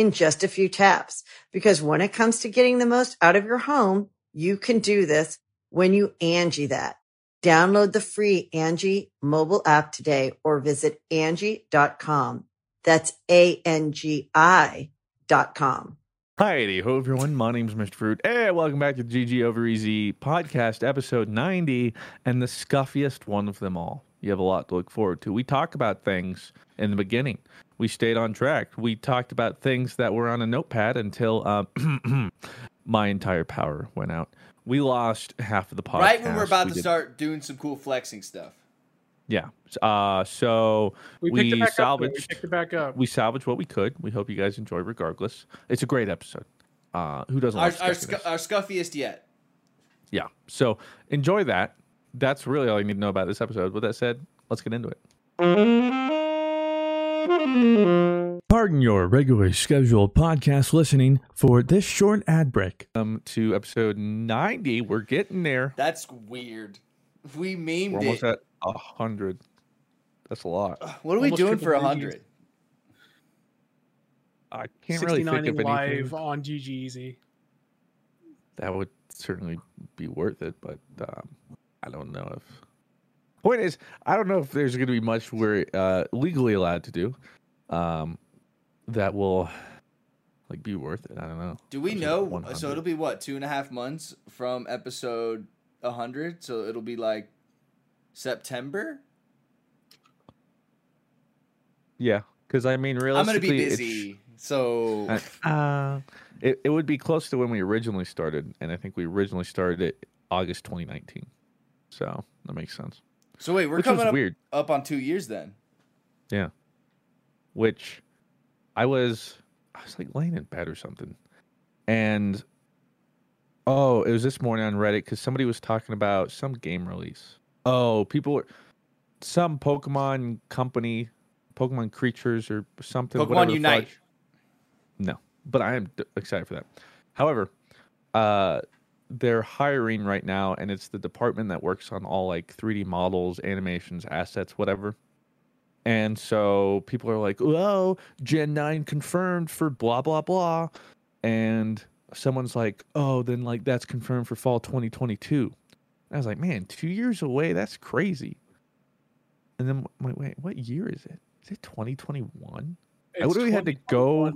in just a few taps. Because when it comes to getting the most out of your home, you can do this when you Angie that. Download the free Angie mobile app today or visit Angie.com. That's A-N-G-I dot com. Hi, ho everyone. My name's Mr. Fruit. Hey, welcome back to the GG Over EZ podcast, episode 90, and the scuffiest one of them all. You have a lot to look forward to. We talk about things in the beginning we stayed on track. We talked about things that were on a notepad until uh, my entire power went out. We lost half of the podcast. Right when we're about we to did, start doing some cool flexing stuff. Yeah. Uh, so We we, picked it back up. We salvaged. picked it back up. we salvaged what we could. We hope you guys enjoy regardless. It's a great episode. Uh, who doesn't Our, like our, stuffiness? scu- our scuffiest yet. Yeah. So enjoy that. That's really all you need to know about this episode. With that said, let's get into it. Pardon your regularly scheduled podcast listening for this short ad break. Um, to episode 90. We're getting there. That's weird. We memed We're almost it. at 100. That's a lot. what are we Almost doing for a hundred? I can't really think of anything live on GG Easy. that would certainly be worth it, but um, I don't know if. Point is, I don't know if there's going to be much we're uh, legally allowed to do um, that will like be worth it. I don't know. Do we know? 100. So it'll be what two and a half months from episode hundred. So it'll be like September. Yeah, because I mean, really, I'm gonna be busy. So Uh, it, it would be close to when we originally started, and I think we originally started it August 2019. So that makes sense. so wait, we're Which coming up, weird. up on two years then. Yeah. Which I was I was like laying in bed or something. And oh, it was this morning on Reddit because somebody was talking about some game release. Oh, people were some Pokemon company, Pokemon creatures or something. Pokemon Unite. fudge. No, but I am d- excited for that. However, uh, they're hiring right now, and it's the department that works on all like 3D models, animations, assets, whatever. And so people are like, "Oh, Gen 9 confirmed for blah blah blah." And someone's like, "Oh, then like that's confirmed for fall 2022." And I was like, "Man, 2 years away, that's crazy." And then wait, wait, what year is it? Is it 2021? I literally had to go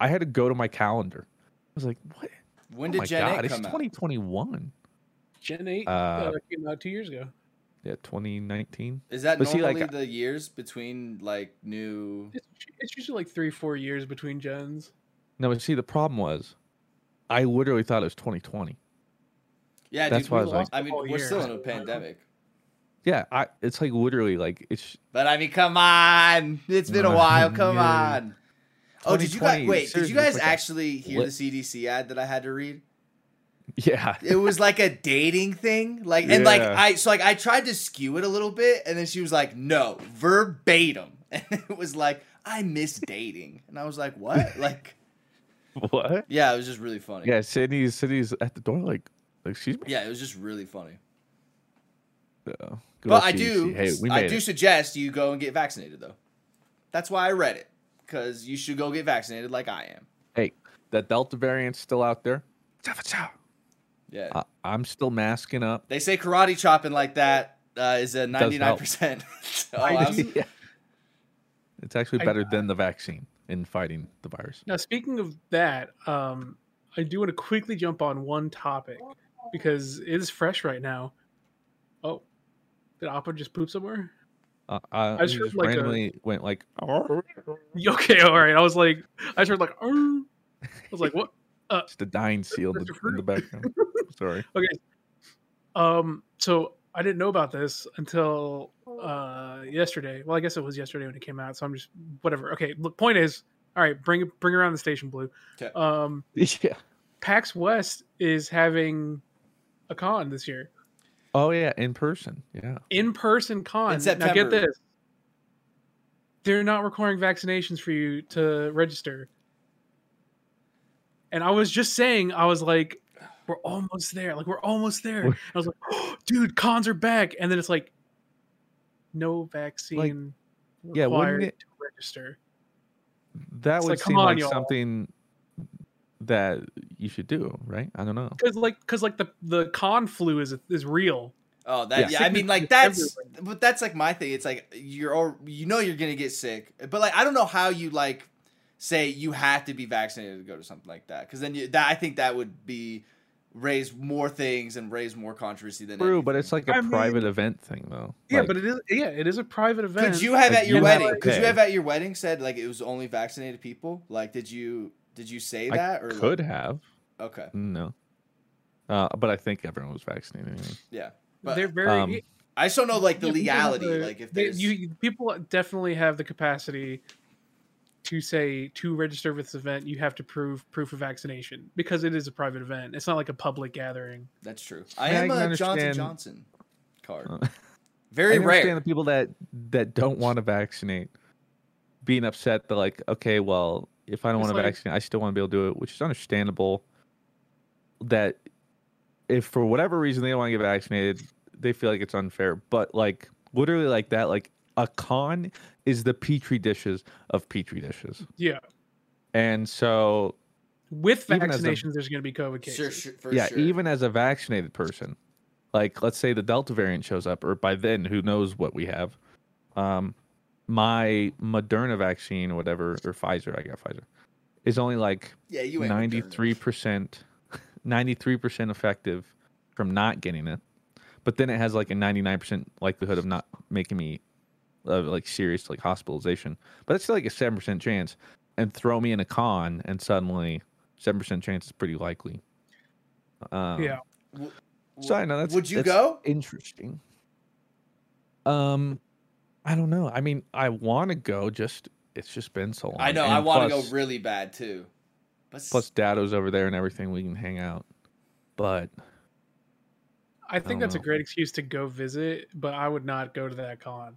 I had to go to my calendar. I was like, "What? When oh did my Gen god, 8 it's come out? 2021." Gen 8 Uh, uh, came out two years ago. Yeah, 2019. Is that But see, normally like, the years between like new? It's, it's usually like three, four years between gens. No, but see, the problem was, I literally thought it was 2020. Yeah, That's dude. why I was like- I mean, Oh, we're years. still in a pandemic. Yeah, I. It's like literally like it's. But I mean, come on. It's been a while. Come Yeah. on. Oh, did you guys 2020, wait? Did you guys like actually hear lit- the CDC ad that I had to read? Yeah. It was like a dating thing, like and like I so like I tried to skew it a little bit, and then she was like, "No, verbatim," and it was like, "I miss dating," and I was like, "What?" Like, what? yeah, it was just really funny. Yeah, Sydney's Sydney's at the door. Like, excuse me. yeah, it was just really funny. Yeah. good But I do, Hey, I do it. suggest you go and get vaccinated though. That's why I read it because you should go get vaccinated like I am. Hey, that Delta variant's still out there. Yeah. I, I'm still masking up. They say karate chopping like that uh, is a ninety nine percent. Oh, I do- Yeah. It's actually I- better than the vaccine in fighting the virus. Now, speaking of that, um, I do want to quickly jump on one topic because it is fresh right now. Oh, did Appa just poop somewhere? Uh, I, I just just like a- randomly went like, "Oh." Okay, all right. I was like, I just heard like, "Arr." I was like, what? Uh, just a dying seal in the, in the background. Sorry. Okay. Um. So I didn't know about this until uh yesterday. Well, I guess it was yesterday when it came out. So I'm just whatever. Okay. Look, point is, all right. Bring bring around the station, Blue. Okay. Um. Yeah. PAX West is having a con this year, Oh yeah, in person. Yeah. in person con. In Now get this. They're not requiring vaccinations for you to register. And I was just saying, I was like, we're almost there. Like, we're almost there. We're- I was like, oh, dude, cons are back. And then it's like, no vaccine yeah, wouldn't required it- to register. That It's would like, seem on, like y'all. something that you should do, right? I don't know. Because like, because like the the con flu is is real. Oh, that Yeah. yeah. I mean, like that's, everywhere. but that's like my thing. It's like you're, all, you know, you're gonna get sick, but like I don't know how you like say you have to be vaccinated to go to something like that, because then you, that I think that would be raise more things and raise more controversy than True, but it's like a I mean- private event thing, though. Yeah, Like, but it is. Yeah, it is a private event. Could you have Like, at your you wedding? to Could you have at your wedding said like it was only vaccinated people? Like, did you did you say I that or like- could have. okay, No. Uh, but I think everyone was vaccinated. anyway. yeah. But They're very. Um, I just don't know like the Yeah, people have legality. the- like if there's you people definitely have the capacity to say to register for this event you have to prove proof of vaccination because it is a private event it's not like a public gathering that's true. I Yeah, I am a Johnson understand- Johnson card. Uh, Very I can understand the people that that don't want to vaccinate being upset that like, okay, well, if I don't want to like- vaccinate, I still want to be able to do it, which is understandable. That if for whatever reason they don't want to get vaccinated, they feel like it's unfair. But like literally like that, like a con is the petri dishes of petri dishes. yeah And so with Even as a- vaccinations there's going to be covid cases Sure, sure, for yeah, sure. even as a vaccinated person, like let's say the Delta variant shows up, or by then who knows what we have. Um, my Moderna vaccine or whatever, or Pfizer, I got Pfizer, is only like yeah, you ain't ninety Moderna. three percent, ninety three percent effective from not getting it, but then it has like a ninety nine percent likelihood of not making me uh, like serious like hospitalization. But it's still like a seven percent chance, and throw me in a con, and suddenly seven percent chance is pretty likely. Um, yeah so I know that's Would you that's go? Interesting. Um, I don't know. I mean, I want to go. Just it's just been so long. I know. And I want to go really bad too. But Plus, Dado's over there and everything. We can hang out. But i think don't that's a great excuse to go visit but i would not go to that con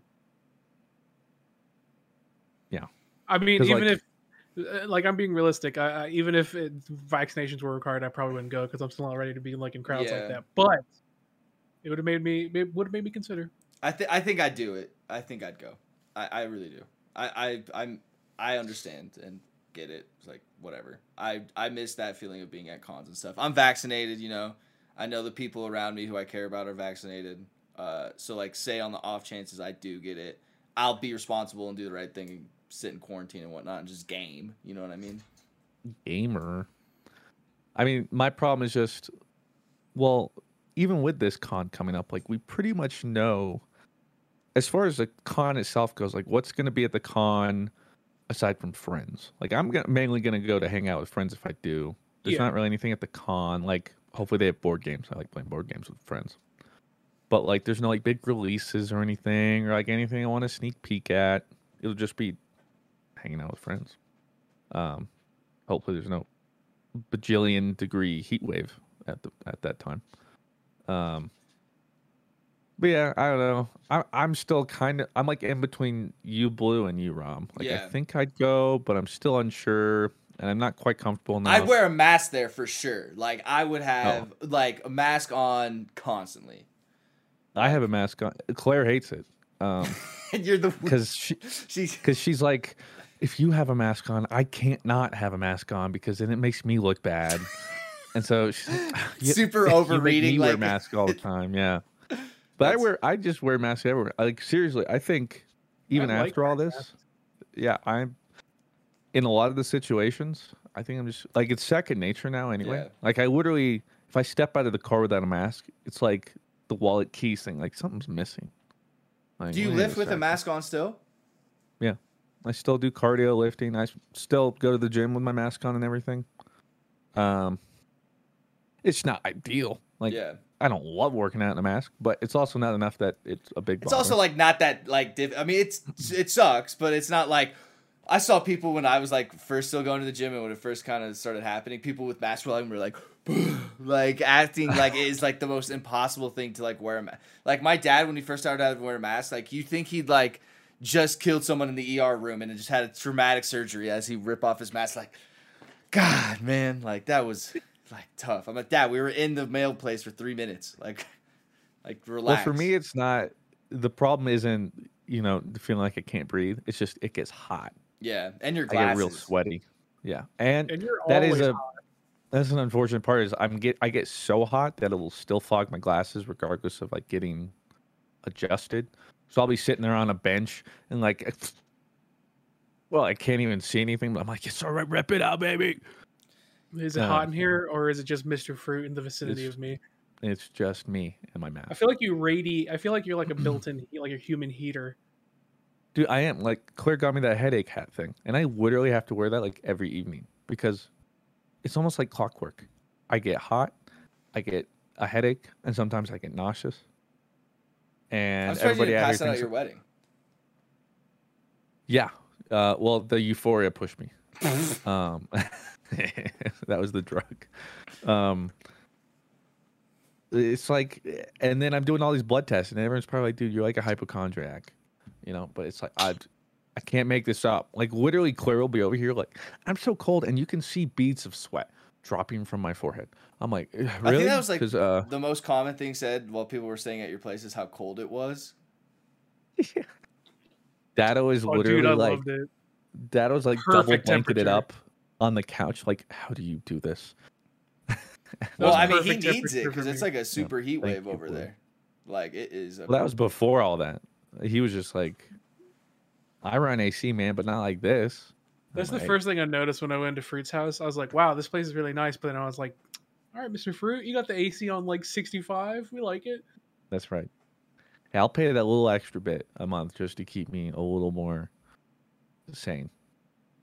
Yeah. i mean, even like- if uh, like i'm being realistic I, I, even if it, vaccinations were required i probably wouldn't go because i'm still not ready to be like in crowds Yeah. like that but it would have made me it would have made me consider I think I think I'd do it. I think I'd go. I, I really do. I, I I'm I understand and get it. It's like whatever. I I miss that feeling of being at cons and stuff. I'm vaccinated, you know. I know the people around me who I care about are vaccinated. Uh, so like say on the off chances I do get it, I'll be responsible and do the right thing and sit in quarantine and whatnot and just game. You know what I mean? gamer. I mean, my problem is just, well, even with this con coming up, like we pretty much know, as far as the con itself goes, like what's going to be at the con aside from friends. Like I'm gonna, mainly going to go to hang out with friends if I do. There's Yeah. not really anything at the con. Like hopefully they have board games. I like playing board games with friends. But like there's no like big releases or anything or like anything I want to sneak peek at. It'll just be hanging out with friends. Um, hopefully there's no bajillion degree heat wave at the at that time. Um, but yeah, I don't know. I, I'm still kind of I'm like in between you blue and you Rom. Like Yeah. I think I'd go, but I'm still unsure, and I'm not quite comfortable enough. I'd wear a mask there for sure. Like I would have like a mask on constantly. I have a mask on. Claire hates it. Um, And you're the because she she's because she's like, if you have a mask on, I can't not have a mask on because then it makes me look bad. and so she's like, "You- super you make overreading. me wear like mask all the time. Yeah, but I wear I just wear masks everywhere. Like seriously, I think even I like after all this, masks. yeah, I'm in a lot of the situations. I think I'm just like it's second nature now. Anyway, Yeah. like I literally, if I step out of the car without a mask, it's like the wallet keys thing. Like something's missing. Like, Do you lift with a mask on still? Yeah, I still do cardio lifting. I still go to the gym with my mask on and everything. Um, it's not ideal. Like yeah. I don't love working out in a mask, but it's also not enough that it's a big. It's bother. also like not that like diff- I mean it's it sucks, but it's not like I saw people when I was like first still going to the gym and when it first kind of started happening, people with masks were like were like like acting like it is like the most impossible thing to like wear a mask. Like my dad when he first started out to wear a mask, like you think he'd like just killed someone in the ER room and just had a traumatic surgery as he rip off his mask like God man, like that was like tough. I'm like, Dad, we were in the mail place for three minutes. Like like relax. well for me, it's not. The problem isn't you know feeling like I can't breathe. It's just it gets hot. Yeah, and your I glasses. get real sweaty. Yeah, and And you're that is a hot. that's an unfortunate part is I'm get I get so hot that it will still fog my glasses regardless of like getting adjusted. So I'll be sitting there on a bench and like well, I can't even see anything, but I'm like, it's all right, rep it out, baby. Is it uh, hot in here, or is it just Mr. Fruit in the vicinity of me? It's just me and my mask. I feel like you radiate. I feel like you're like a built-in, like a human heater. Dude, I am like Claire got me that headache hat thing, and I literally have to wear that like every evening because it's almost like clockwork. I get hot, I get a headache, and sometimes I get nauseous. And I'm sorry you everybody didn't out pass out at your wedding. yeah. Uh, well, the euphoria pushed me. um, that was the drug. Um, it's like, and then I'm doing all these blood tests, and everyone's probably like, "Dude, you're like a hypochondriac," you know. But it's like I, I can't make this up. Like literally, Claire will be over here, like, "I'm so cold," and you can see beads of sweat dropping from my forehead. I'm like, really? I think that was like uh, the most common thing said while people were staying at your place is how cold it was. Yeah. Dad was Oh, literally dude, I like, loved it. Dad was like double Perfect blanketed up on the couch. Like, how do you do this? Well, I mean, he needs it because it's like a super heat thank wave over Blue. there. Like it is. Well, that was before all that. He was just like, I run AC, man, but not like this. That's I'm the like, first thing I noticed when I went to Fruit's house. I was like, "Wow, this place is really nice." But then I was like, "All right, Mr. Fruit, you got the AC on like 65. We like it." That's right. Hey, I'll pay that little extra bit a month just to keep me a little more sane.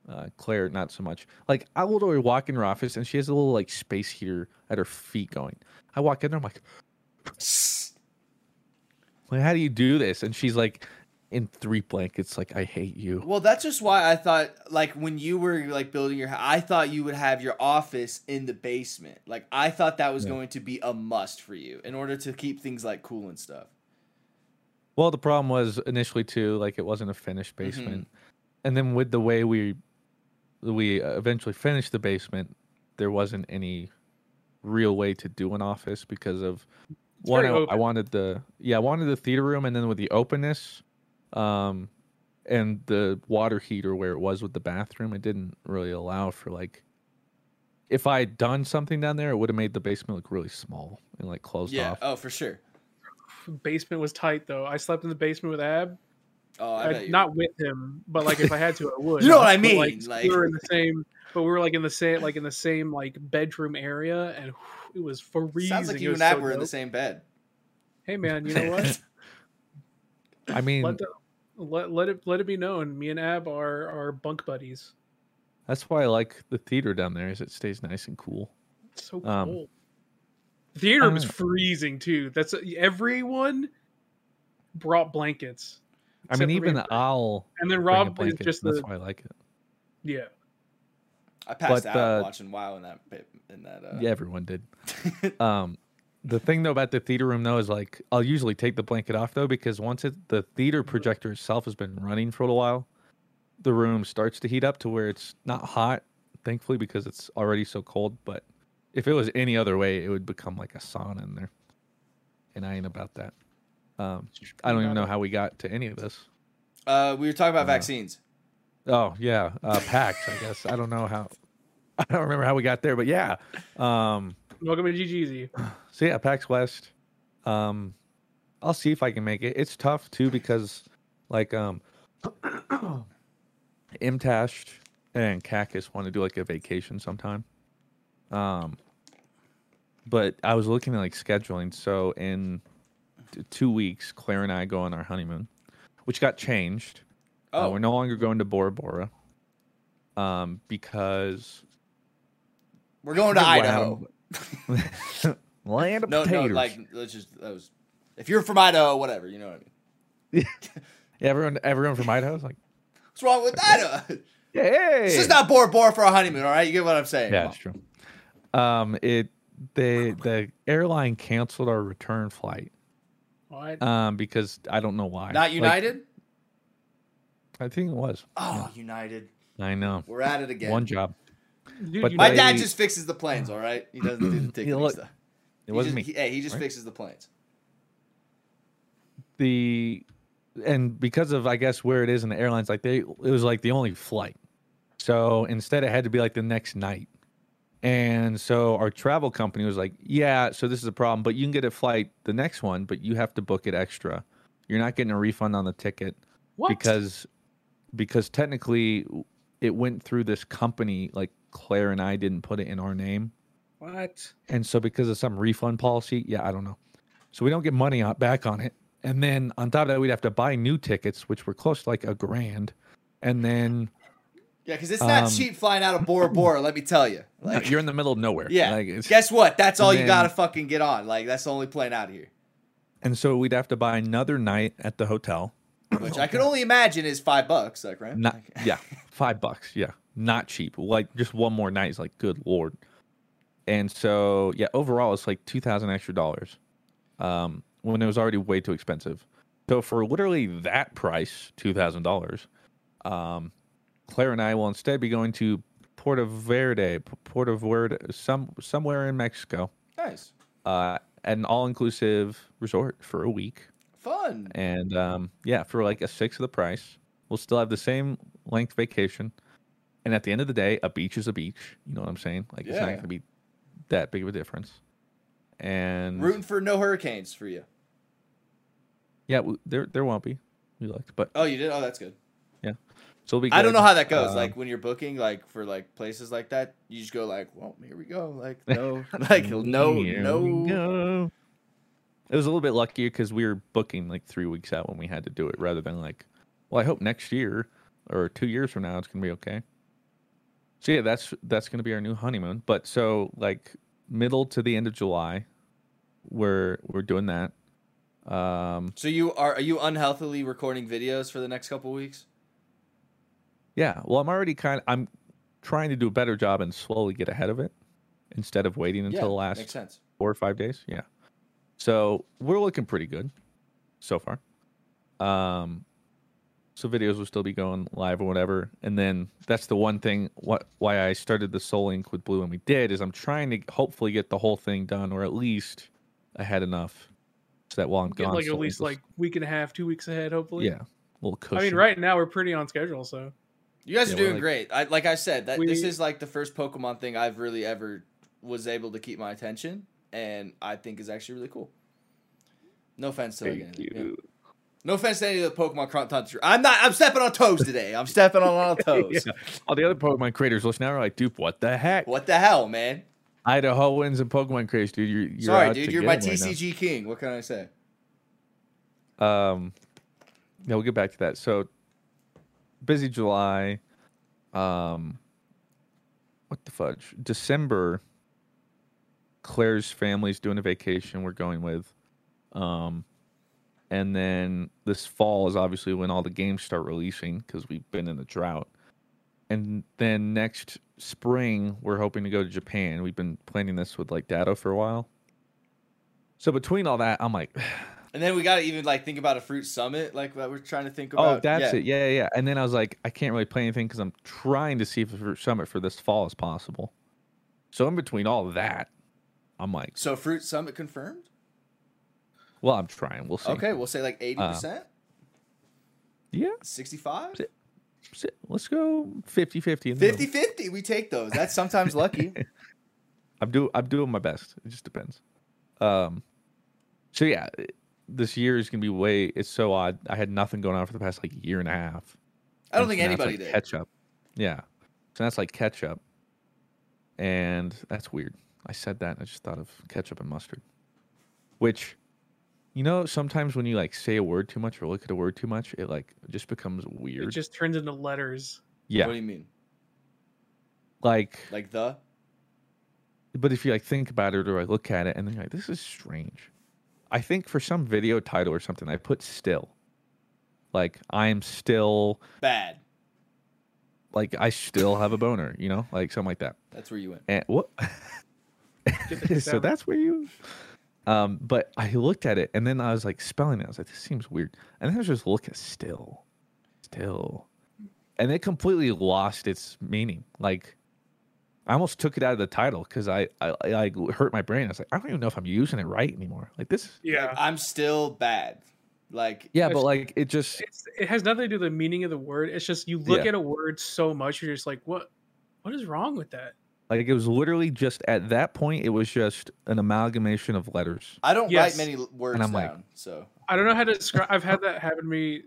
Uh, Claire, not so much. Like I will literally walk in her office and she has a little like space heater at her feet going. I walk in there, I'm like, like, how do you do this? And she's like in three blankets, like, I hate you. Well, that's just why I thought like when you were like building your house, I thought you would have your office in the basement. Like I thought that was Yeah. going to be a must for you in order to keep things like cool and stuff. Well, the problem was initially too, like it wasn't a finished Mm-hmm. basement, and then with the way we we uh, eventually finished the basement, there wasn't any real way to do an office because of It's one. I, I wanted the yeah, I wanted the theater room, and then with the openness, um, and the water heater where it was with the bathroom, it didn't really allow for like. If I had done something down there, it would have made the basement look really small and like closed Yeah. off. Oh, for sure. Basement was tight though. I slept in the basement with Ab. Oh, I I- bet you. not with him, but like if I had to, I would. You know what I But, mean, Like, like- we were in the same, but we were like in the same, like in the same like bedroom area, and it was freezing. Sounds like you and Ab so were in the same bed. Hey man, you know what? I mean, let, the, let let it let it be known. Me and Ab are are bunk buddies. That's why I like the theater down there, is it stays nice and cool. It's so Um, cold. The theater was freezing too. That's everyone brought blankets. I mean, even the owl. And then Rob is blanket. just That's the why I like it. yeah. I passed But, out uh, watching WoW in that bit in that. Uh, Yeah, everyone did. Um, the thing though about the theater room though is like I'll usually take the blanket off though because once it the theater projector itself has been running for a little while, the room starts to heat up to where it's not hot, thankfully because it's already so cold. But if it was any other way, it would become like a sauna in there, and I ain't about that. Um, I don't even know how we got to any of this. Uh, we were talking about Uh, vaccines. Oh yeah, uh, PAX. I guess I don't know how. I don't remember how we got there, but yeah. Um, Welcome to GGZ. so yeah, PAX West. Um, I'll see if I can make it. It's tough too because, like, um, MTash and Cactus want to do like a vacation sometime. Um, but I was looking at like scheduling. So in t- two weeks, Claire and I go on our honeymoon, which got changed. Uh, Oh, we're no longer going to Bora Bora. Um, because we're going to Idaho. land of No, no, potatoes. like let's just that was. If you're from Idaho, whatever, you know what I mean. yeah, everyone, everyone from Idaho is like, What's wrong with Idaho? hey, This is not Bora Bora for a honeymoon, all right? You get what I'm saying? Yeah, it's true. Um, it they the airline canceled our return flight. What? Um, because I don't know why. on. Not Like, United. I think it was. oh, United. I know. We're at it again. One job. Dude, but My They- dad just fixes the planes, all right? He doesn't do the ticketing look, stuff. It He wasn't just- me. he- hey, he just right? fixes the planes. the and because of I guess where it is in the airlines, like they it was like the only flight. So instead, it had to be like the next night. And so our travel company was like, "Yeah, so this is a problem, but you can get a flight the next one, but you have to book it extra. You're not getting a refund on the ticket what? because because technically it went through this company. Like Claire and I didn't put it in our name, what? and so because of some refund policy, yeah, I don't know. So we don't get money on, back on it. And then on top of that, we'd have to buy new tickets, which were close to like a grand. And then Yeah, because it's not Um, cheap flying out of Bora Bora, let me tell you. Like, you're in the middle of nowhere. yeah. Like, Guess what? That's all and you then- gotta fucking get on. Like, that's the only plane out of here. and so we'd have to buy another night at the hotel. Which I could only imagine is five bucks, like right? Not yeah, five bucks. Yeah, not cheap. Like just one more night is like good lord. And so yeah, overall it's like two thousand extra dollars, um, when it was already way too expensive. So for literally that price, two thousand dollars, um, Claire and I will instead be going to Puerto Verde, Puerto Verde, some somewhere in Mexico, Nice. uh, an all-inclusive resort for a week. Fun. And um, yeah, for like a sixth of the price, we'll still have the same length vacation. And at the end of the day, a beach is a beach. You know what I'm saying? Like it's not going to be that big of a difference. And Rooting for no hurricanes for you. yeah, there there won't be. We looked, but Oh, you did? Oh, that's good. So be. I don't know how that goes. Um, like when you're booking, like for like places like that, you just go like, "Well, here we go." Like no, like no, no. It was a little bit luckier because we were booking like three weeks out when we had to do it, rather than like, well, I hope next year or two years from now it's gonna be okay. So yeah, that's that's gonna be our new honeymoon. But so like middle to the end of July, we're we're doing that. Um, So you are are you unhealthily recording videos for the next couple weeks? Yeah. Well, I'm already kind of I'm trying to do a better job and slowly get ahead of it instead of waiting until yeah, the last makes sense. four or five days. Yeah. So we're looking pretty good so far. Um, so videos will still be going live or whatever. And then that's the one thing what why I started the Soul Link with Blue and we did is I'm trying to hopefully get the whole thing done or at least ahead enough so that while I'm Get gone, like at least like week and a half, two weeks ahead, hopefully. yeah, a little cushion. I mean, right now we're pretty on schedule, so You guys Yeah, are doing like- great. I, like I said, that this is like the first Pokemon thing I've really ever was able to keep my attention, and I think is actually really cool. No offense to like Thank anything, yeah. you. No offense to any of the Pokemon Crunch Hunter. I'm not. I'm stepping on toes today. I'm stepping on all toes. Yeah. All the other Pokemon creators listening now are like, dude, what the heck? What the hell, man? Idahoans and Pokemon creators, dude. You're, you're Sorry, out dude. to You're get my 'em right. TCG king. What can I say? Um, yeah, we'll get back to that. So, busy July. Um, what the fudge? December. Claire's family's doing a vacation. We're going with. Um, and then this fall is obviously when all the games start releasing because we've been in a drought. And then next spring, we're hoping to go to Japan. We've been planning this with like Dado for a while. So between all that, I'm like, And then we got to even like think about a fruit summit, like that we're trying to think about. Oh, that's Yeah. it. Yeah, yeah, yeah. And then I was like, I can't really play anything because I'm trying to see if the fruit summit for this fall is possible. So in between all of that, I'm like, So fruit summit confirmed. well, I'm trying. We'll see. Okay, we'll say like eighty Uh, percent, Yeah. sixty-five. Si- si- Let's go 50 50. 50 50 we take those that's sometimes lucky I'm doing I'm doing my best. It just depends. Um so yeah, this year is gonna be way it's so odd. I had nothing going on for the past like year and a half. i don't And think now it's, anybody like, did catch up. Yeah. So that's like ketchup. And that's weird. I said that and I just thought of ketchup and mustard. Which you know, sometimes when you like say a word too much or look at a word too much, it like just becomes weird. It just turns into letters. yeah. What do you mean? like Like the? but if you like think about it or I look at it and then you're like, this is strange. I think for some video title or something, I put still. Like I'm still Bad. like I still have a boner, you know, like something like that. That's where you went. And what? So that's where you. Um, but I looked at it and then I was like spelling it. I was like, this seems weird. And then I was just look at still, still, and it completely lost its meaning. Like, I almost took it out of the title because I, I I like hurt my brain. I was like, I don't even know if I'm using it right anymore. Like this. Yeah. Like, I'm still bad. Like Yeah, but like it just it's, it has nothing to do with the meaning of the word. It's just you look Yeah. at a word so much, you're just like, what? What is wrong with that? like it was literally just at that point it was just an amalgamation of letters. I don't Yes. write many l- words I'm down. like- so I don't know how to describe. I've had that happen to me.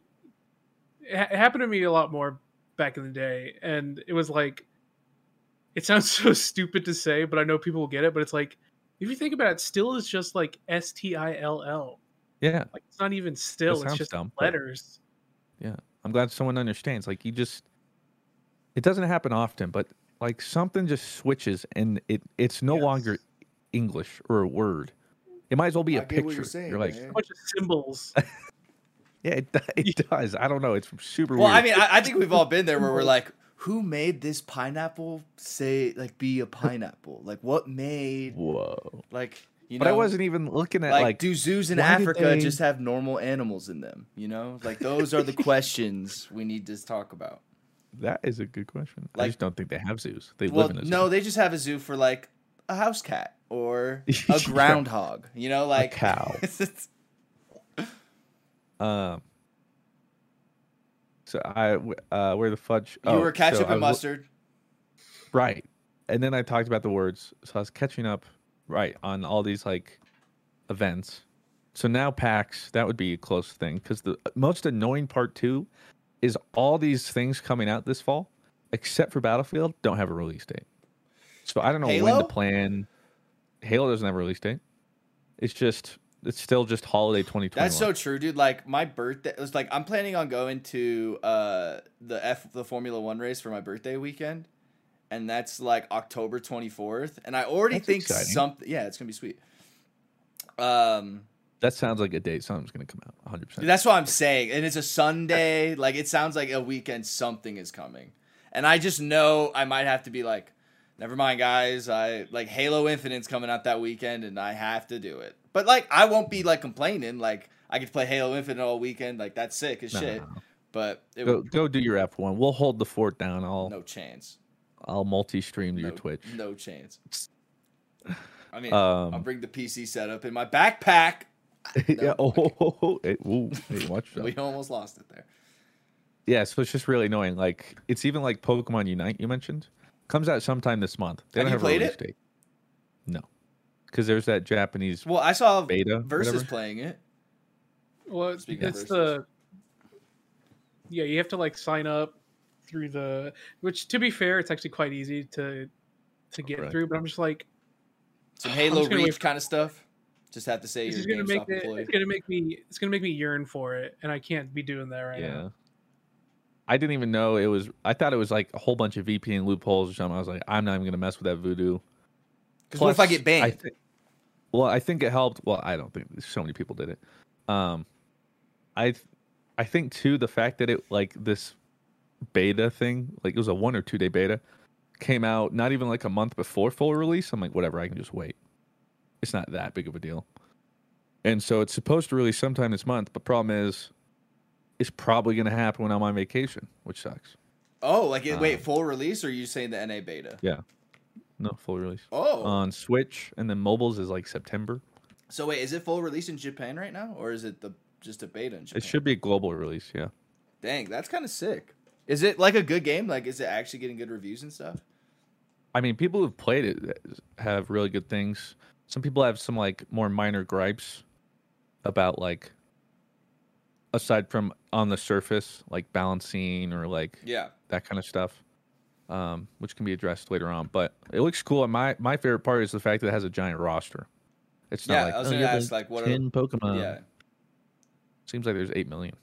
It, ha- it happened to me a lot more back in the day, and it was like, it sounds so stupid to say, but I know people will get it. But it's like, if you think about it, still is just like S T I L L. Yeah, Like it's not even still; it's sounds just dumb, but- letters. I'm glad someone understands. Like you just, it doesn't happen often, but like something just switches and it it's no Yes. longer English or a word. It might as well be a I get what picture. you're saying, You're like, man. A bunch of symbols. yeah, it, it does. I don't know. It's super Well, weird. I mean, I, I think we've all been there where we're like, who made this pineapple say like be a pineapple? Like what made whoa. like you But know I wasn't even looking at like, like, do zoos in Africa they- just have normal animals in them? You know, like those are the questions we need to talk about. that is a good question. I just don't think they have zoos. They Well, live in a zoo. no, they just have a zoo for like a house cat or a groundhog. You know, like cow. it's- Um. So I uh where the fudge you oh, were ketchup so and mustard. Right. And then I talked about the words. So I was catching up right on all these like events. So now PAX, that would be a close thing because the most annoying part too is all these things coming out this fall, except for Battlefield, don't have a release date. So I don't know when to plan. Halo doesn't have a release date. It's just it's still just holiday 2020. That's so true, dude. Like my birthday it was like I'm planning on going to uh the F the Formula One race for my birthday weekend, and that's like October 24th. And I already That's think exciting. something. Yeah, it's gonna be sweet. Um, that sounds like a date something's gonna come out 100. percent that's what I'm saying, and it's a Sunday. Like it sounds like a weekend. Something is coming, and I just know I might have to be like, never mind, guys. I like Halo Infinite's coming out that weekend, and I have to do it. But like, I won't be like complaining. Like I could play Halo Infinite all weekend. Like that's sick as shit. But it Go would go do your F1. We'll hold the fort down. I'll no chance. I'll multi-stream to No, your Twitch. No chance. I mean, I'll Um, bring the PC setup in my backpack. yeah. Oh, oh, oh, hey, ooh, hey, watch that. We almost lost it there. Yeah, so it's just really annoying. Like it's even like Pokemon Unite you mentioned comes out sometime this month. They Have don't have a release it? date. No, because there's that Japanese. Well, I saw Beta, versus whatever? playing it. Well, Speaking of it's the yeah. You have to like sign up through the which, to be fair, it's actually quite easy to to get Correct. through. But I'm just like, Some Halo just Reach kind of stuff. Just have to say it's you're gonna make it, it's gonna make me it's gonna make me yearn for it, and I can't be doing that right yeah. now. I didn't even know it was. I thought it was like a whole bunch of VPN loopholes or something. I was like, I'm not even gonna mess with that voodoo. Because what if I get banned? thi- well, I think it helped. Well, I don't think so many people did it. Um, I, th- I think too the fact that it like this beta thing, like it was a one or two day beta, came out not even like a month before full release. I'm like, whatever, I can just wait. It's not that big of a deal. And so it's supposed to release sometime this month, but problem is, it's probably gonna happen when I'm on vacation, which sucks. oh, like it, wait, um, full release, or are you saying the NA beta? No full release Oh, on Switch, and then mobiles is like September. so wait, is it full release in Japan right now, or is it the just a beta in Japan? It should be a global release, yeah. Dang, that's kind of sick. Is it like a good game? Like, is it actually getting good reviews and stuff? I mean, people who've played it eh, have really good things. Some people have some like more minor gripes about like aside from on the surface, like balancing or like Yeah. that kind of stuff. Um, which can be addressed later on. But it looks cool. And my my favorite part is the fact that it has a giant roster. It's not Yeah, like I was oh, gonna you ask, like, what are- ten Pokemon. yeah. Seems like there's eight million,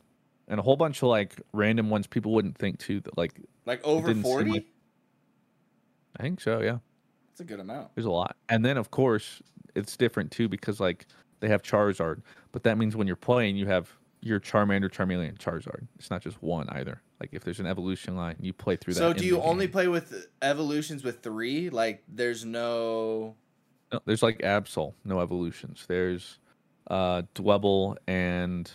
and a whole bunch of like random ones people wouldn't think too. That like Like over 40? like- I think so. Yeah, That's a good amount. there's a lot. And then of course it's different too because like they have Charizard, but that means when you're playing you have your Charmander, Charmeleon, Charizard. It's not just one either. Like if there's an evolution line, you play through that. So do you only game. play with evolutions with three? Like there's no No, there's like Absol, no evolutions. There's uh Dwebble and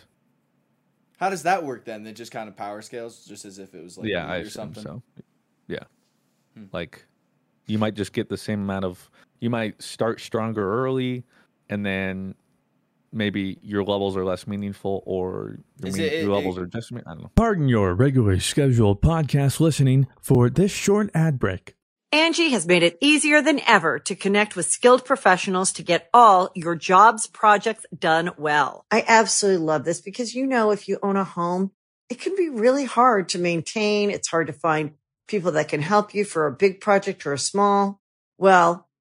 How does that work then? It just kind of power scales, just as if it was like yeah, I or something. so. Yeah, Hmm. like you might just get the same amount of. You might start stronger early, and then maybe your levels are less meaningful, or your, mean- it- it- your levels it- are just. I don't know. Pardon your regularly scheduled podcast listening for this short ad break. Angie has made it easier than ever to connect with skilled professionals to get all your jobs projects done well. I absolutely love this because, you know, if you own a home, it can be really hard to maintain. It's hard to find people that can help you for a big project or a small. Well,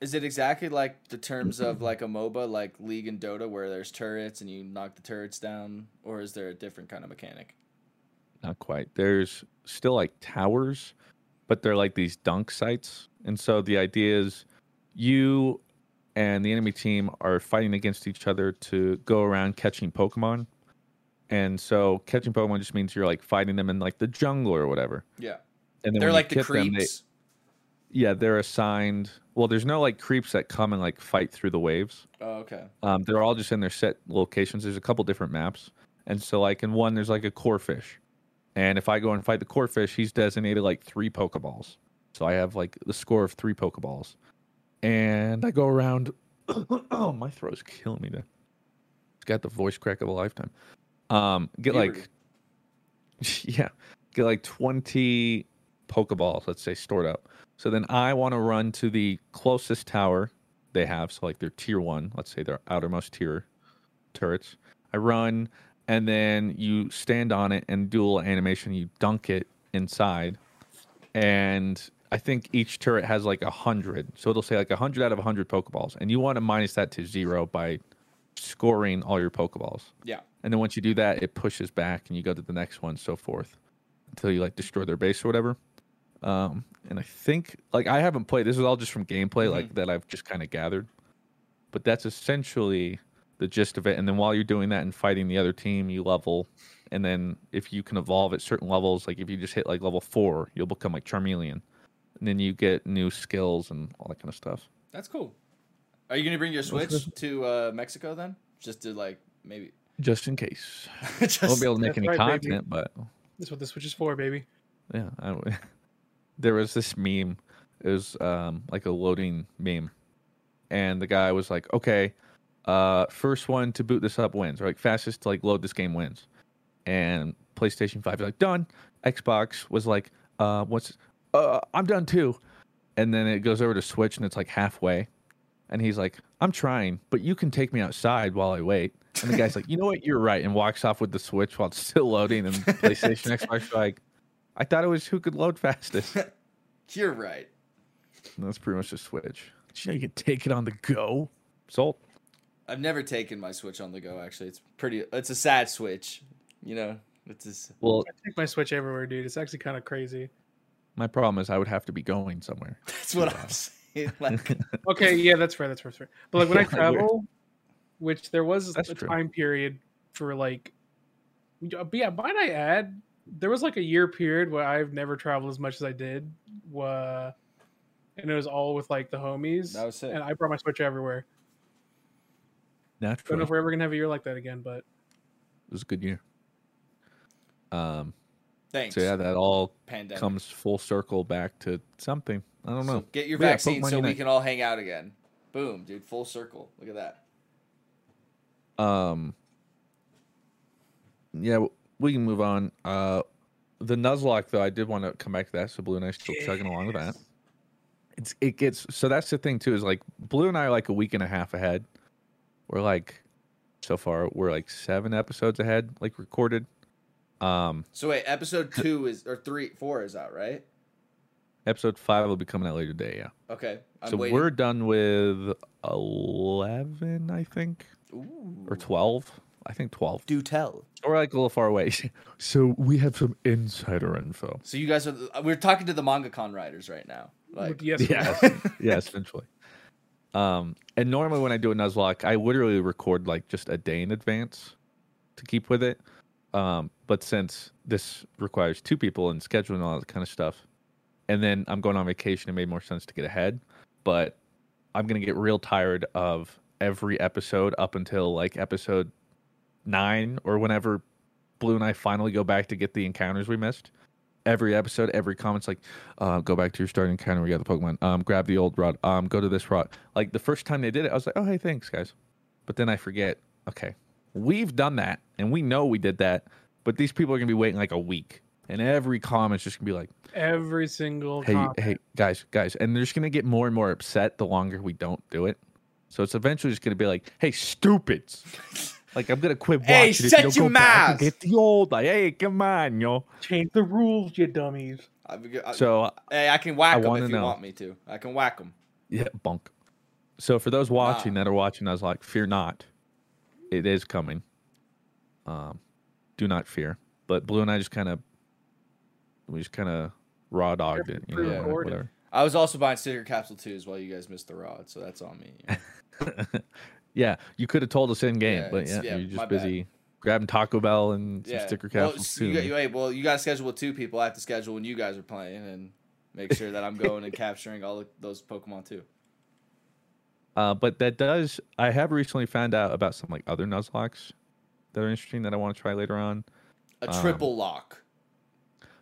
Is it exactly like the terms of like a MOBA, like League and Dota, where there's turrets and you knock the turrets down, or is there a different kind of mechanic? Not quite. There's still like towers, but they're like these dunk sites. And so the idea is you and the enemy team are fighting against each other to go around catching Pokemon. And so catching Pokemon just means you're like fighting them in like the jungle or whatever. Yeah, And then they're like the get them, they- creeps. Yeah, they're assigned. Well, there's no like creeps that come and like fight through the waves. Oh, okay. Um, they're all just in their set locations. There's a couple different maps, and so like in one, there's like a core fish, and if I go and fight the core fish, he's designated like three Pokeballs. So I have like the score of three Pokeballs, and I go around. oh, my throat's killing me. There, it's got the voice crack of a lifetime. Um, get like, yeah, get like twenty Pokeballs, let's say, stored up. So then I want to run to the closest tower they have. So like their tier one, let's say their outermost tier turrets. I run and then you stand on it and dual animation, you dunk it inside. And I think each turret has like a hundred. So it'll say like a hundred out of a hundred Pokeballs. And you want to minus that to zero by scoring all your Pokeballs. Yeah. And then once you do that, it pushes back and you go to the next one, so forth, until you like destroy their base or whatever. Um, and I think like I haven't played. This is all just from gameplay, like that I've just kind of gathered. But that's essentially the gist of it. And then while you're doing that and fighting the other team, you level. And then if you can evolve at certain levels, like if you just hit like level four, you'll become like Charmeleon. and then you get new skills and all that kind of stuff. That's cool. Are you gonna bring your Switch to uh, Mexico then? Just to like maybe. Just in case. Just, I won't be able to make That's any right, baby. content, but That's what the Switch is for, baby. yeah, I, w- there was this meme. It was um, like a loading meme, and the guy was like, "Okay, uh, first one to boot this up wins, or like fastest to like load this game wins." And PlayStation Five is like done. Xbox was like, "Uh, what's? Uh, I'm done too." And then it goes over to Switch, and it's like halfway, and he's like, "I'm trying, but you can take me outside while I wait." And the guy's like, "You know what? You're right," and walks off with the Switch while it's still loading. And PlayStation, Xbox, like, I thought it was who could load fastest. You're right. that's pretty much the Switch. You know you can take it on the go? Sold. I've never taken my Switch on the go. Actually, it's pretty. It's a sad Switch. You know, it's just, Well, I take my Switch everywhere, dude. It's actually kind of crazy. my problem is I would have to be going somewhere. that's what I'm saying. Like, Okay, yeah, that's fair. That's fair. That's fair. But like when I Yeah, we're- travel, which there was That's a true. time period for like, uh, but yeah, might I add, there was like a year period where I've never traveled as much as I did. Uh, and it was all with like the homies. that was sick. and I brought my Switch everywhere. Don't know if we're ever gonna have a year like that again, but it was a good year. Um. Thanks. So yeah, that all pandemic. comes full circle back to something. I don't So know. get your But vaccine Pokemon so we can all hang out again. Boom, dude. Full circle. Look at that. Um. Yeah, w- we can move on. Uh, the Nuzlocke though, I did want to come back to that. So Blue and I still chugging along with that. It's it gets so that's the thing too is like Blue and I are like a week and a half ahead. We're like so far we're like seven episodes ahead, like recorded. Um, So wait, episode two is or three, four is out, right? episode five will be coming out later today. Yeah. Okay. I'm so waiting. we're done with eleven, I think, Ooh. or twelve. I think twelve. Do tell. Or like a little far away. so we have some insider info. So you guys are we're talking to the MangaCon writers right now. Like, yes, Yes, yes, eventually. Um, and normally when I do a Nuzlocke, I literally record like just a day in advance to keep with it. Um, but since this requires two people and scheduling all that kind of stuff, and then I'm going on vacation, it made more sense to get ahead. But I'm gonna get real tired of every episode up until like episode nine or whenever Blue and I finally go back to get the encounters we missed. Every episode, every comment's like, uh, go back to your starting encounter. We got the Pokemon. Um, grab the old rod. Um, go to this rod. Like the first time they did it, I was like, oh hey, thanks guys. But then I forget. Okay, we've done that, and we know we did that. But these people are gonna be waiting like a week, and every comment's just gonna be like, every single hey, comment. hey, guys, guys, and they're just gonna get more and more upset the longer we don't do it. So it's eventually just gonna be like, hey, stupids. Like I'm gonna quit watching. Hey, if you shut your go back and. Get the old. Like, hey, come on, yo. change the rules, you dummies. I, I, So hey, I can whack I them wanna if you know. want me to. I can whack them. Yeah, bunk. So for those watching Nah. that are watching, I was like, fear not. It is coming. Um, do not fear. But Blue and I just kind of, we just kind of raw dogged it. You know, like, whatever. I was also buying sticker capsule twos while you guys missed the rod, so that's on me. yeah, you could have told us in game, Yeah, but yeah, yeah, you're just my bad. busy grabbing Taco Bell and some sticker well, capsules s- too. you got, man. you, hey, well, you got to schedule with two people. I have to schedule when you guys are playing and make sure that I'm going and capturing all of those Pokemon too. Uh, but that does. I have recently found out about some like other Nuzlockes that are interesting that I want to try later on. A Um, triple lock.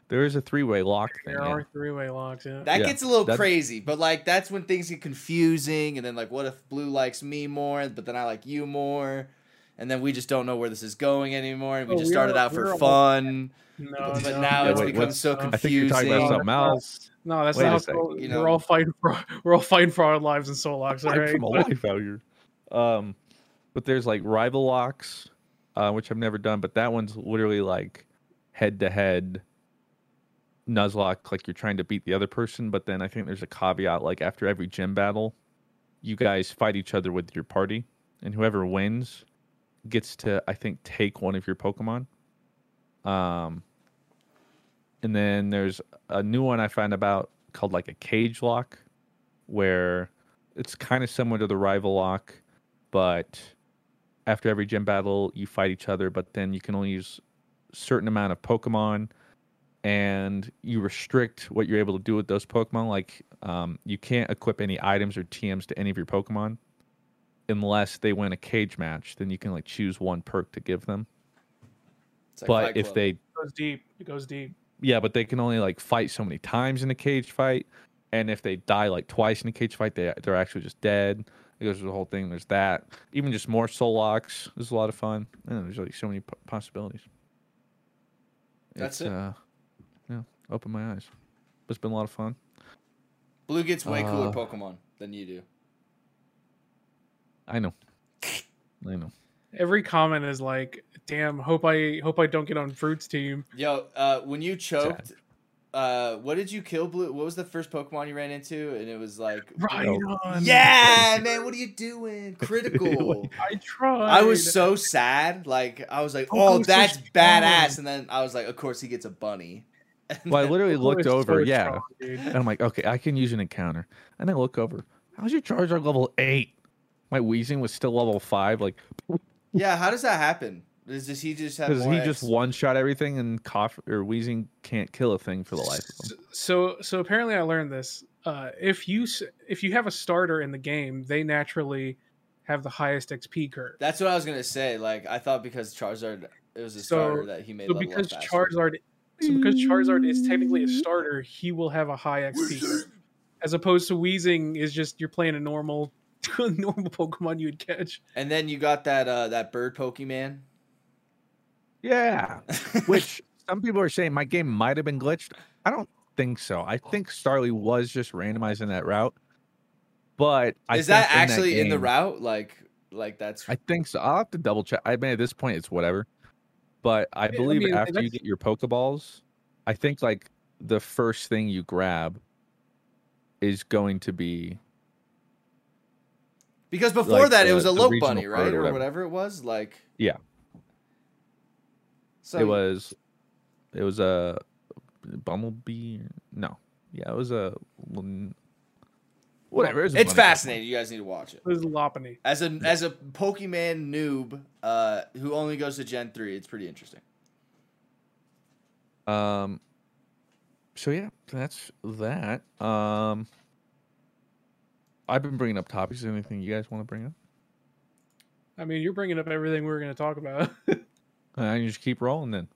There is a three-way lock thing. There yeah. are three way locks. Yeah. That Yeah, gets a little that- crazy, but like that's when things get confusing, and then like, what if Blue likes me more, but then I like you more, and then we just don't know where this is going anymore, and we Oh, just we started are- out for fun, no, but, but no, now Yeah, it's wait, become so I confusing. I think you're talking about confusing. something else. no, that's Wait not. sec, how- you We're all fighting for. We're all fighting for our lives in Soul Locks. All Fight right. from a life out here. Um, but there's like rival locks, uh, which I've never done, but that one's literally like head to head Nuzlocke, like you're trying to beat the other person. But then I think there's a caveat, like after every gym battle, you guys fight each other with your party, and whoever wins gets to, I think, take one of your Pokemon. Um, and then there's a new one I found about called like a cage lock, where it's kind of similar to the rival lock, but after every gym battle, you fight each other, but then you can only use certain amount of Pokemon, and you restrict what you're able to do with those Pokemon. Like, um, you can't equip any items or TMs to any of your Pokemon unless they win a cage match. Then you can like choose one perk to give them. Like but if they It goes deep. It goes deep. yeah, but they can only like fight so many times in a cage fight, and if they die like twice in a cage fight, they they're actually just dead. It goes through the whole thing. There's that. Even just more soul locks is a lot of fun. And there's like so many p- possibilities. That's It's, it. Uh, yeah, open my eyes. It's been a lot of fun. Blue gets way cooler Uh, Pokemon than you do. I know. I know. Every comment is like, "Damn, hope I hope I don't get on Fruit's team." Yo, uh, when you choked, uh, what did you kill, Blue? What was the first Pokemon you ran into? And it was like, Right on. yeah, man, what are you doing? Critical. I tried. I was so sad. Like I was like, Oh, oh, that's strong. badass. And then I was like, of course he gets a bunny. And Well, I literally looked was so over. yeah. strong. And I'm like, okay, I can use an encounter. And I look over. How's your Charizard level eight? My Weezing was still level five. Like, yeah, how does that happen? Does, does he just have? because more he just one shot everything, and cough or Weezing can't kill a thing for the life of him. So so apparently I learned this. Uh, if you if you have a starter in the game, they naturally have the highest XP curve. That's what I was gonna say. Like I thought because Charizard, it was a So- starter that he made. So level up because faster. Charizard, so because Charizard is technically a starter, he will have a high XP as opposed to Weezing is just you're playing a normal normal Pokemon you would catch. and then you got that uh that bird Pokemon. Yeah. Which some people are saying my game might have been glitched. I don't think so. I think Starly was just randomizing that route. But I is that think actually in the game- route? Like like that's I think so. I'll have to double check. I mean, at this point, it's whatever. But I I believe mean, after you get your Pokeballs, I think like the first thing you grab is going to be because before like that it was a Lopunny, right, or or whatever. whatever it was. Like Yeah. So it was it was a bumblebee. No, yeah, it was a whatever. It It's fascinating. You guys need to watch it. It was Lopunny. As a as a Pokemon noob, uh, who only goes to Gen three, it's pretty interesting. Um. So yeah, that's that. Um. I've been bringing up topics. Anything you guys want to bring up? I mean, you're bringing up everything we were going to talk about. I just keep rolling then.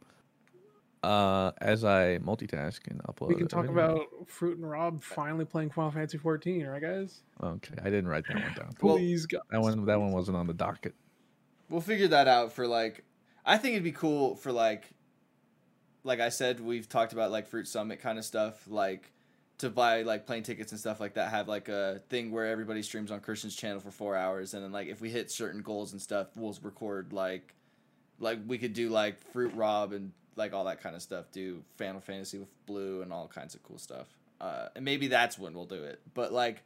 Uh, as I multitask and upload. we can talk everything. about Fruit and Rob finally playing Final Fantasy 14, right, guys? Okay, I didn't write that one down. Well- Please, God. That one, that one wasn't on the docket. We'll figure that out for like. I think it'd be cool for like. Like I said, we've talked about like Fruit Summit kind of stuff, like to buy like plane tickets and stuff like that. Have like a thing where everybody streams on Christian's channel for four hours, and then like if we hit certain goals and stuff, we'll record like, like we could do like Fruit Rob and like all that kind of stuff. Do Final Fantasy with Blue and all kinds of cool stuff. Uh, and maybe that's when we'll do it. But like.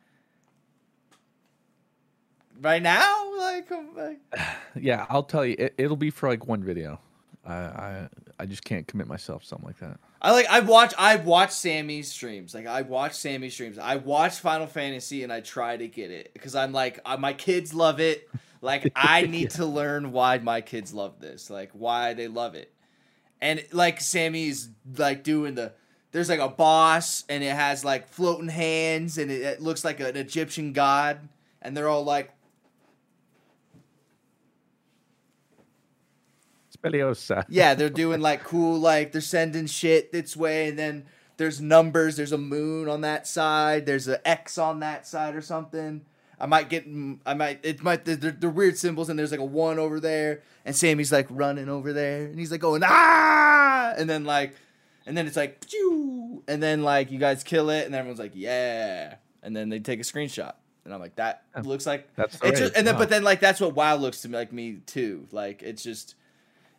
Right now, like, like Yeah, I'll tell you, it, it'll be for like one video. I, I, I just can't commit myself to something like that. I like I watch I watch Sammy's streams. Like I watch Sammy's streams. I watch Final Fantasy and I try to get it because I'm like uh, my kids love it. Like I need to learn why my kids love this. Like why they love it. And like Sammy's like doing the there's like a boss and it has like floating hands and it, it looks like an Egyptian god and they're all like Speliosa. yeah, they're doing like cool, like they're sending shit this way, and then there's numbers. There's a moon on that side. There's an X on that side or something. I might get, I might, it might, they're, they're weird symbols, and there's like a one over there, and Sammy's like running over there, and he's like going ah, and then like, and then it's like, Pew! and then like you guys kill it, and everyone's like yeah, and then they take a screenshot, and I'm like that looks like That's it's right. just, and then Wow. but then like that's what WoW looks to me like me too. Like it's just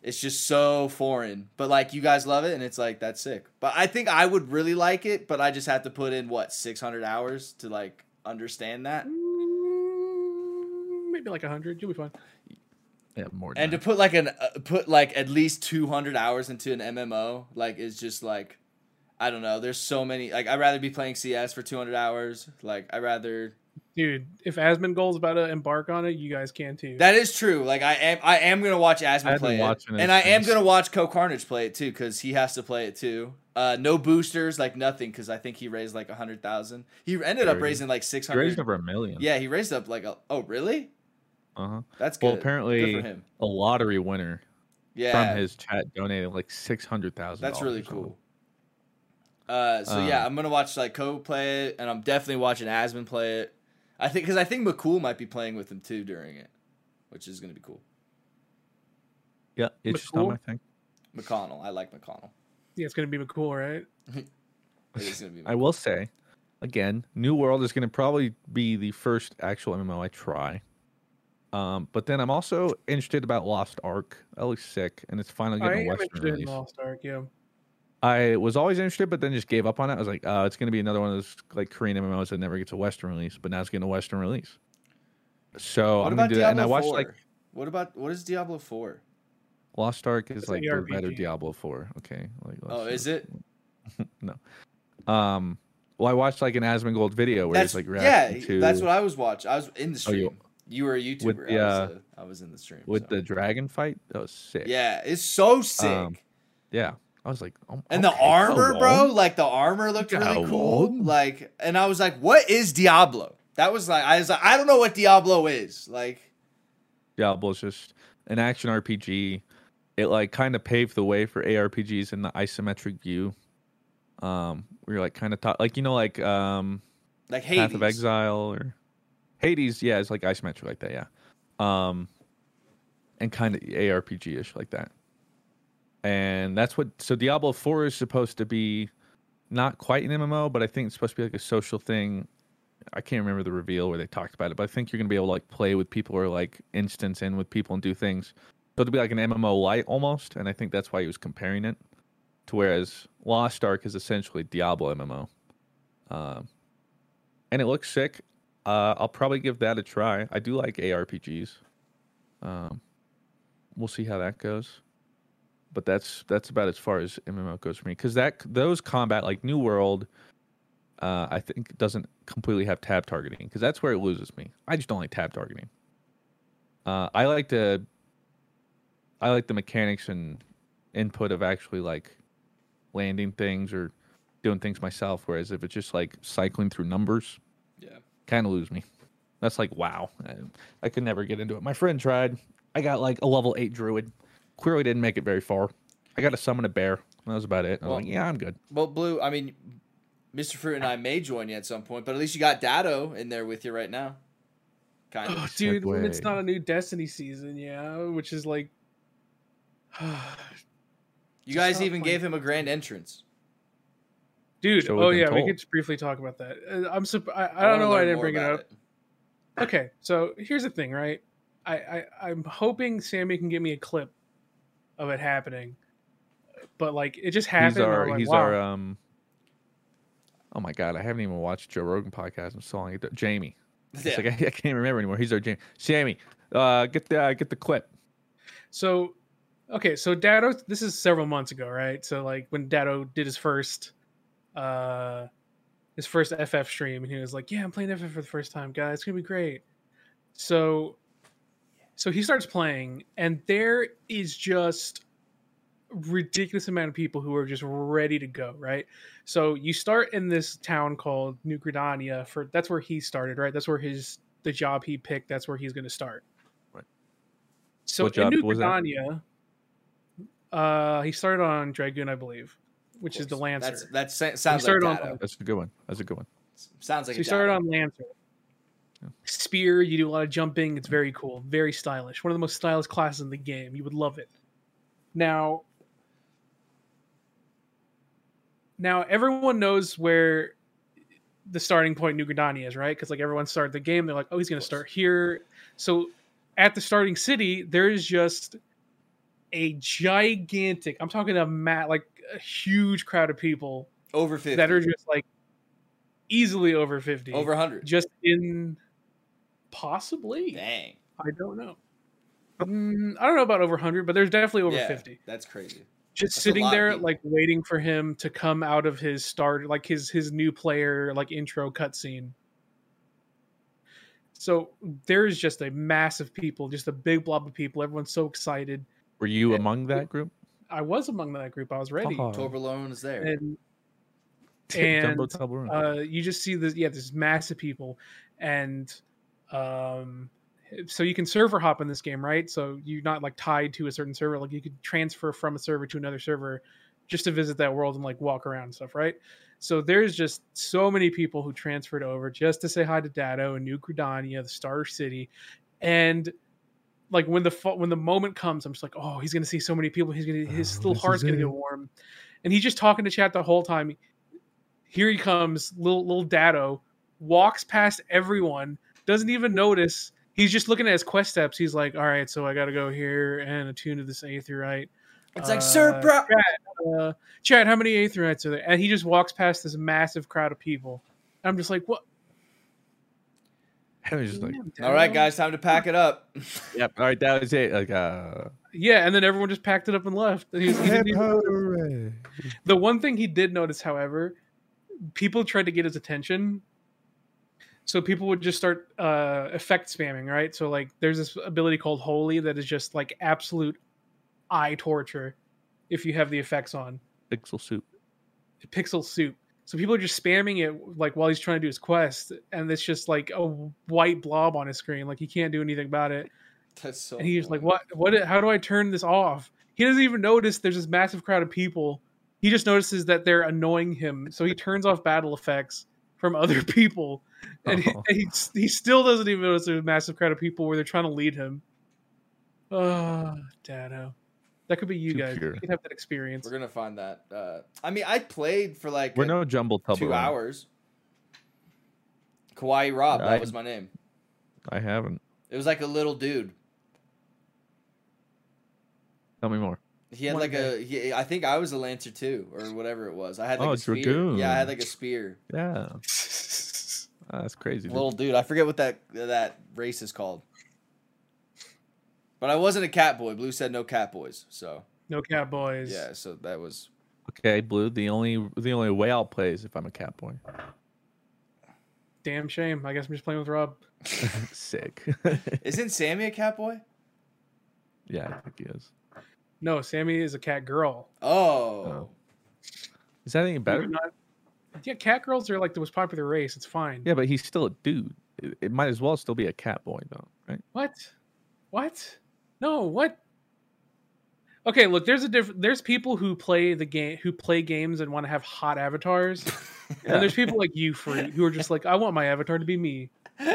it's just so foreign. But like you guys love it and it's like that's sick. But I think I would really like it, but I just have to put in what 600 hours to like understand that. Maybe like 100. You'll be fine. yeah, more. Than And to put like an uh, put like at least 200 hours into an MMO like is just like I don't know. There's so many like I'd rather be playing CS for 200 hours. Like I'd rather dude, if Asmongold's about to embark on it, you guys can too. That is true. Like I am, I am gonna watch Asmon play it, watching it and I am gonna watch Cohh Carnage play it too because he has to play it too. Uh, no boosters, like nothing, because I think he raised like a hundred thousand. He ended up raising like 600 He raised over a million. Yeah, he raised up like a. Oh, really? Uh huh. That's good. Well, good apparently, for him. a lottery winner Yeah, from his chat donated like six hundred thousand. That's really cool. Uh, so yeah, Um, I'm gonna watch like Cohh play it, and I'm definitely watching Asmon play it. I think because I think McCool might be playing with him too during it, which is gonna be cool. Yeah, it's just not McCool? my thing. McConnell, I like McConnell. yeah, it's gonna be McCool, right? It is gonna be. I will say, again, New World is going to probably be the first actual MMO I try. Um, but then I'm also interested about Lost Ark. That looks sick, and it's finally I getting am a Western interested in release. Lost Ark. Yeah, I was always interested, but then just gave up on it. I was like, uh, it's going to be another one of those like Korean MMOs that never gets a Western release, but now it's getting a Western release. So what I'm gonna do that. Diablo And I watched 4? like What about what is Diablo Four? Lost Ark is It's like the better Diablo Four. Okay, like Oh, is it? no. Um, well, I watched like an Asmongold video where That's he's like yeah. reacting to That's what I was watching. I was in the Oh, you- stream. You, were a YouTuber. with the, I, was, uh, uh, was in the stream. with so. the dragon fight. That was sick. yeah, it's so sick. Um, yeah. I was like, oh, and okay, the armor, bro, like the armor looked really cool. on. Like, and I was like, "What is Diablo?" That was like, I was like, I don't know what Diablo is. Like, Diablo's just an action RPG. It like kind of paved the way for ARPGs in the isometric view. Um, where you're like kind of taught, like you know, like um, like Hades. Path of Exile or Hades. Yeah, it's like isometric like that. Yeah, um, and kind of ARPG ish like that. And that's what. So Diablo Four is supposed to be not quite an MMO, but I think it's supposed to be like a social thing. I can't remember the reveal where they talked about it, but I think you're gonna be able to like play with people or like instance in with people and do things. So it'll be like an MMO light almost, and I think that's why he was comparing it to whereas Lost Ark is essentially Diablo MMO. Um, and it looks sick. Uh, I'll probably give that a try. I do like ARPGs. Um, we'll see how that goes. But that's that's about as far as MMO goes for me because that those combat like New World, uh, I think doesn't completely have tab targeting because that's where it loses me. I just don't like tab targeting. Uh, I like to. I like the mechanics and input of actually like landing things or doing things myself. Whereas if it's just like cycling through numbers. Kind of lose me. That's like wow. I, I could never get into it. My friend tried. I got like a level eight druid. Clearly didn't make it very far. I got to summon a bear. That was about it. I was Well- like, yeah, I'm good. Well, Blue. I mean, Mr. Fruit and I may join you at some point, but at least you got Dado in there with you right now. Kind oh, of. dude, when it's not a new Destiny season, yeah, which is like, You guys even fun. gave him a grand entrance. Dude. So oh been yeah, we could just briefly talk about that. Uh, I'm surp- I, I wanna don't know why I didn't bring it about up. Okay, so here's the thing, right? I, I I'm hoping Sammy can give me a clip of it happening, but like it just happened. He's our like, he's wow. our um. Oh my god, I haven't even watched Joe Rogan podcast in so long. Jamie, it's Yeah. like I, I can't remember anymore. He's our Jamie. Sammy, uh, get the uh, get the clip. So, okay, so Dado, this is several months ago, right? So like when Dado did his first, uh, his first FF stream, and he was like, "Yeah, I'm playing FF for the first time, guys. It's gonna be great." So, so he starts playing, and there is just ridiculous amount of people who are just ready to go, right? So you start in this town called New Gridania for that's where he started, right? That's where his the job he picked. That's where he's going to start. Right. So What in New? Gridania, uh, he started on Dragoon, I believe, which is the Of. Lancer. That's, that sounds like on- That's a good one. That's a good one. Sounds like so you started on Lancer. Spear, you do a lot of jumping. It's very cool, very stylish. One of the most stylish classes in the game. You would love it. Now, now everyone knows where the starting point New Gridania is, right? Because like everyone started the game, they're like, oh, he's going to start here. So at the starting city, there is just a gigantic. I'm talking a mat like a huge crowd of people over 50. that are just like easily over 50 over 100. just in possibly Dang. i don't know Mm, i don't know about over 100 but there's definitely over yeah, 50 That's crazy. just That's sitting there like waiting for him to come out of his start like his his new player like intro cutscene So there's just a mass of people, just a big blob of people. Everyone's so excited. Were you Yeah. among that group? I was among that group. I was ready. Oh. Toblerone is there. And Jumbo and Toblerone. uh, you just see this yeah this mass of people and um so you can server hop in this game right so you're not like tied to a certain server like you could transfer from a server to another server just to visit that world and like walk around and stuff right so there's just so many people who transferred over just to say hi to Dado and New Gridania, the Star City, and like when the when the moment comes, I'm just like, oh, he's gonna see so many people. He's gonna his Oh, little heart's gonna it. get warm, and he's just talking to chat the whole time. Here he comes, little little Dado, walks past everyone, doesn't even notice. He's just looking at his quest steps. He's like, all right, so I got to go here and attune to this aetheryte. It's like, Uh, sir, bro. uh, Chad, how many aetherytes are there? And he just walks past this massive crowd of people. I'm just like, what? I was just like, Damn, All right, guys, time to pack it up. yep. All right, that was it. Like, uh, Yeah, and then everyone just packed it up and left. And he was- he even. The one thing he did notice, however, people tried to get his attention. So people would just start uh, effect spamming, right? So like, there's this ability called Holy that is just like absolute eye torture if you have the effects on. pixel soup. pixel soup. So people are just spamming it like while he's trying to do his quest, and it's just like a white blob on his screen. Like he can't do anything about it. That's so. And he's like, "What? What? How do I turn this off?" He doesn't even notice there's this massive crowd of people. He just notices that they're annoying him, so he turns off battle effects from other people, and, he, Oh. and he he still doesn't even notice there's a massive crowd of people where they're trying to lead him. Oh, Dado, that could be you Too guys. pure. You could have that experience. We're gonna find that. Uh, I mean, I played for like We're a- no jumble Toblerone. two hours. Kawaii Rob, that was my name. I haven't. It was like a little dude. Tell me more. He had One like a. He, I think I was a lancer too, or whatever it was. I had like Oh, a spear. Dragoon. Yeah, I had like a spear. Yeah, Ah, that's crazy. dude. Little dude. I forget what that that race is called. But I wasn't a cat boy. Blue said no cat boys. So No cat boys. yeah, so that was Okay, blue. The only the only way I'll play is if I'm a cat boy. Damn shame. I guess I'm just playing with Rob. Sick. Isn't Sammy a cat boy? yeah, I think he is. No, Sammy is a cat girl. Oh. Oh. Is that any better? Not- yeah, cat girls are like the most popular race. It's fine. Yeah, but he's still a dude. It, it might as well still be a cat boy though, right? What? What? No, what? Okay, look, there's a different there's people who play the game who play games and want to have hot avatars. And there's people like you fruit who are just like, I want my avatar to be me.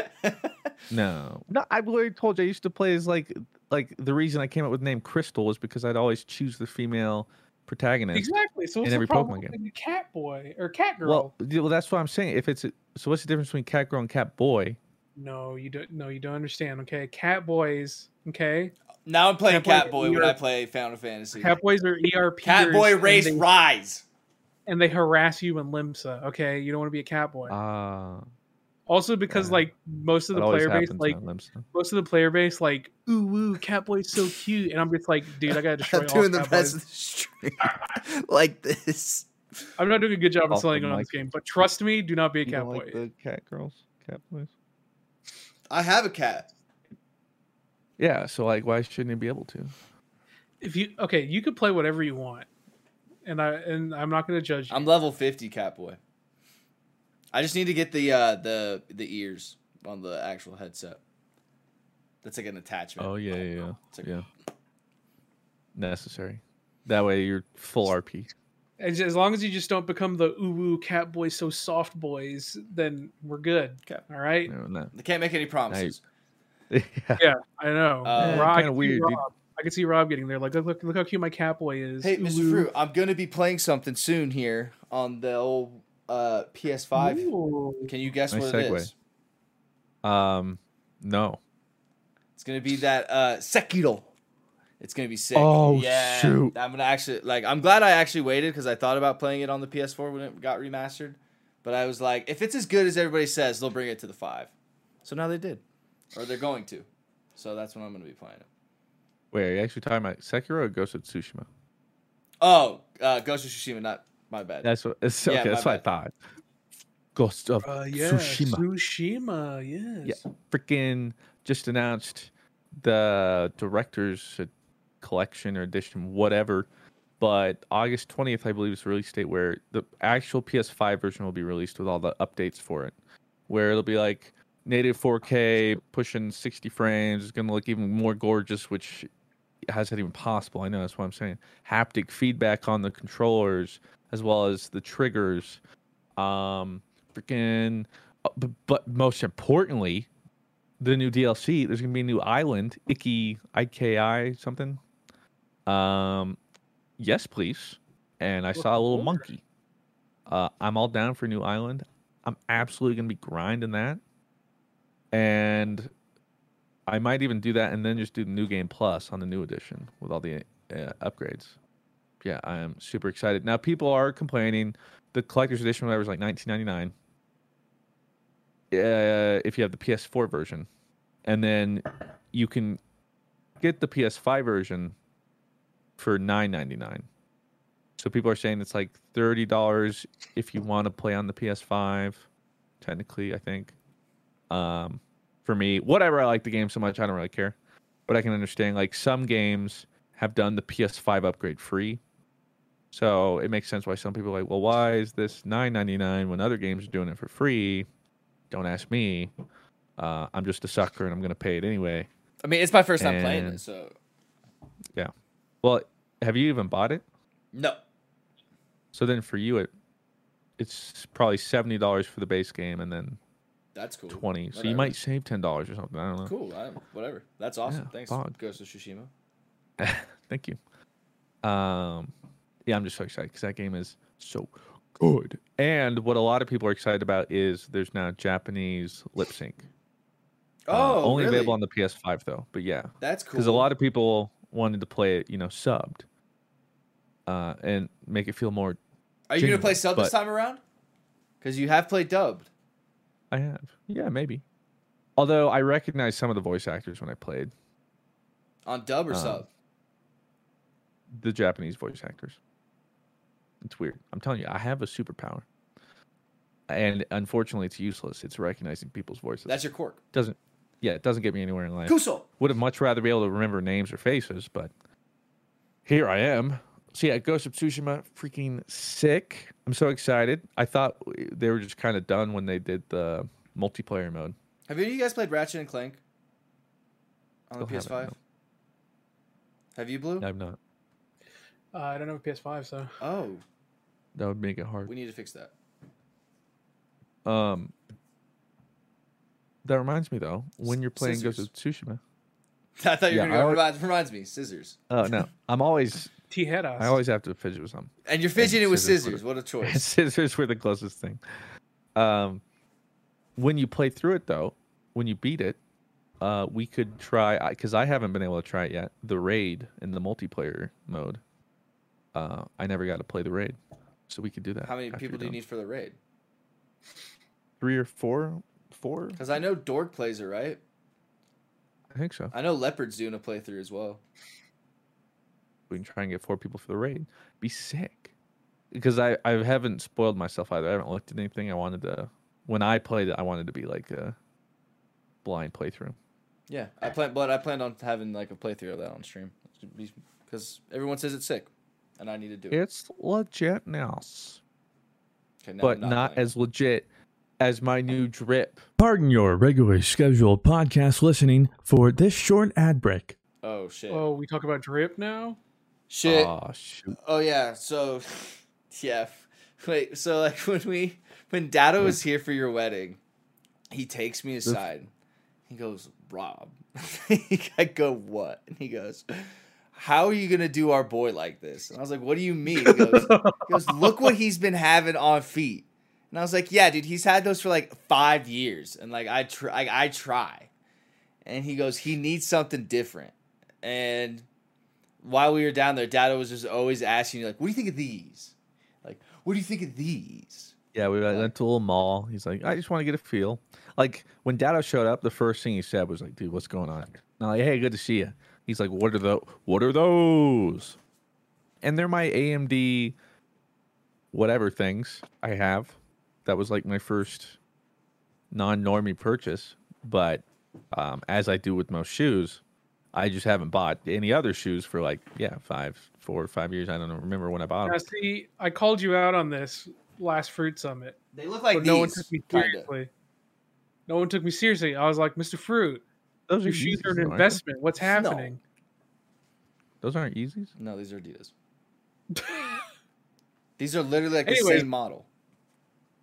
No, no. I've already told you I used to play as like like the reason I came up with the name Crystal was because I'd always choose the female protagonist. Exactly. So what's in the every problem Pokemon game. being cat boy or cat girl? Well, well, that's what I'm saying. If it's a, so, what's the difference between cat girl and cat boy? no, you don't no, you don't understand, okay? Cat boys, okay? Now I'm playing Catboy, cat boy, boy when you're- I play Final Fantasy. Catboys are ERP. Catboy race and they, rise. and they harass you in Limsa. Okay, you don't want to be a Catboy. Ah, also, because yeah. like most of the always player base, like Limsa. most of the player base, like ooh woo, Catboy's so cute, and I'm just like, dude, I gotta destroy I'm all doing the cat rest of the stream like this. I'm not doing a good job of selling the on this game, but trust me, do not be a Catboy. cat don't like the cat girls, cat boys. I have a cat. Yeah, so like, why shouldn't he be able to? If you okay, you could play whatever you want, and I and I'm not gonna judge you. I'm level 50 cat boy. I just need to get the uh the the ears on the actual headset. That's like an attachment. Oh yeah, yeah, yeah. It's like- yeah. Necessary. That way you're full RP. as, as long as you just don't become the ooh woo cat boy so soft boys, then we're good. Okay. All right. No, no. They can't make any promises. Yeah. Yeah, I know. Uh, Rob- I kinda can see weird, dude. Rob- I can see Rob getting there. Like, look, look, look how cute my cat boy is. Hey, Ooh Mr. woo. Fruit, I'm gonna be playing something soon here on the old uh PS5. Ooh. Can you guess Nice what it segue. is? Um, no. It's gonna be that uh Sekiro. It's gonna be sick. Oh, yeah. shoot. I'm gonna actually like. I'm glad I actually waited because I thought about playing it on the PS4 when it got remastered, but I was like, if it's as good as everybody says, they'll bring it to the five. So now they did, or they're going to. So that's when I'm gonna be playing it. Wait, are you actually talking about Sekiro or Ghost of Tsushima? Oh, uh, Ghost of Tsushima. Not my bad. That's what. It's, okay, Yeah, that's what I thought. Ghost of Uh, yeah, Tsushima. Tsushima, yes. Yeah, freaking just announced the director's uh, collection or edition, whatever. But August 20th, I believe, is the release date where the actual PS5 version will be released with all the updates for it. Where it'll be like native 4K, pushing 60 frames. It's going to look even more gorgeous, which hasn't even possible. I know that's what I'm saying. Haptic feedback on the controllers as well as the triggers. Um, freaking, uh, but, but most importantly, the new DLC. There's gonna be a new island, Iki IKI something. Um, yes, please. And I saw a little monkey. Uh, I'm all down for a new island. I'm absolutely gonna be grinding that, and I might even do that and then just do the new game plus on the new edition with all the uh, upgrades. Yeah, I am super excited. Now people are complaining the collector's edition whatever is like 19.99 uh, if you have the PS4 version, and then you can get the PS5 version for 9.99. So people are saying it's like thirty dollars if you want to play on the PS5. Technically, I think. Um, for me, whatever. I like the game so much, I don't really care. But I can understand like some games have done the PS5 upgrade free. So it makes sense why some people are like, well, why is this 9.99 when other games are doing it for free? Don't ask me. Uh, I'm just a sucker and I'm gonna pay it anyway. I mean, it's my first time playing it, so yeah. Well, have you even bought it? no. So then for you, it it's probably seventy dollars for the base game and then That's cool. twenty. So you might save ten dollars or something. I don't know. Cool. I, whatever. That's awesome. Yeah, Thanks, fog. Ghost of Tsushima. Thank you. Um, yeah, I'm just so excited because that game is so good. And what a lot of people are excited about is there's now Japanese lip sync. Uh, Oh, only really? available on the PS5 though. But yeah, That's cool. because a lot of people wanted to play it, you know, subbed, uh, and make it feel more. Are you gonna play genuine, sub this time around? Because you have played dubbed. I have, yeah, maybe. Although I recognize some of the voice actors when I played On dub or Uh, sub? the Japanese voice actors. It's weird. I'm telling you, I have a superpower, and unfortunately, it's useless. It's recognizing people's voices. That's your quirk. doesn't yeah it doesn't get me anywhere in life Kuso. would have much rather be able to remember names or faces but here i am so yeah ghost of tsushima freaking sick i'm so excited i thought they were just kind of done when they did the multiplayer mode Have any of you guys played Ratchet and Clank on the Still haven't, PS5? Have you, Blue? i'm not Uh, I don't have a PS5, so Oh, that would make it hard we need to fix that. um that reminds me though when you're playing ghost of tsushima I thought you were Yeah, gonna go. always- Reminds, reminds me, scissors. oh no i'm always T head us. i always have to fidget with something And you're fidgeting with scissors scissors. What a choice. scissors were the closest thing. Um, when you play through it, though, when you beat it, uh, we could try because I haven't been able to try it yet. The raid in the multiplayer mode. Uh, I never got to play the raid, so we could do that. How many people do you need for the raid? Three or four? Four? Because I know Dork plays it, right? I think so. I know Leopard's doing a playthrough as well. We can try and get four people for the raid. Be sick. Because I I haven't spoiled myself either. I haven't looked at anything. I wanted to when I played it. I wanted to be like a blind playthrough. Yeah, I plan, but I planned on having like a playthrough of that on stream because everyone says it's sick, and I need to do it. It's legit now. Okay, now but I'm not, as legit as my new drip. Pardon your regularly scheduled podcast listening for this short ad break. Oh shit! Oh, we talk about drip now. Shit! Shoot. Oh yeah. So, yeah. Wait. So like when we when Dado was here for your wedding, he takes me aside. He goes, Rob. I go, what? And he goes, How are you gonna do our boy like this? And I was like, What do you mean? He goes, he goes Look what he's been having on feet. And I was like, Yeah, dude, he's had those for like five years, and like I try, I, I try. And he goes, He needs something different. And while we were down there, Dado was just always asking you, like, what do you think of these? Like, what do you think of these? Yeah, we went to a little mall. He's like, I just want to get a feel. Like when Dado showed up, the first thing he said was like, "Dude, what's going on?" here?" And I'm like, "Hey, good to see you." He's like, "What are the What are those?" And they're my NMD whatever things I have. that was like my first non-normie purchase. But um, as I do with most shoes, I just haven't bought any other shoes for like yeah five, four or five years. I don't know, remember when I bought Now, them. see, I called you out on this last fruit summit, They look like these. no one took me kinda. seriously. No one took me seriously. I was like, Mr. Fruit, Those your shoes Yeezys, are an though, aren't they? investment. What's happening? Those aren't Yeezys. No, these are Adidas. These are literally like the same model.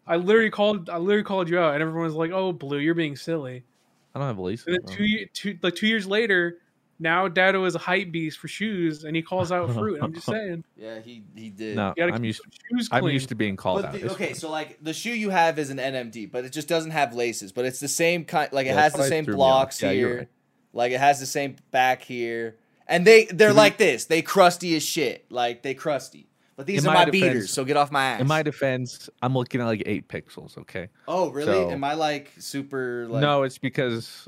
I literally called. I literally called you out, and everyone was like, "Oh, Blue, you're being silly." I don't have laces. And then two, two, like two years later, now Dado is a hype beast for shoes, and he calls out fruit. I'm just saying, Yeah, he he did. No, you I'm used. some shoes I'm used to being called But out. the- It's okay, fine. so like the shoe you have is an NMD, but it just doesn't have laces. But it's the same kind. Like it Yeah, has the same threw me off. blocks Yeah, here. right. Like it has the same back here, and they they're To be- like this. They crusty as shit. Like they crusty. But these In are my my, defense- beaters, so get off my ass. In my defense, I'm looking at like eight pixels. Okay. oh really? so- Am I like super? Like, no, it's because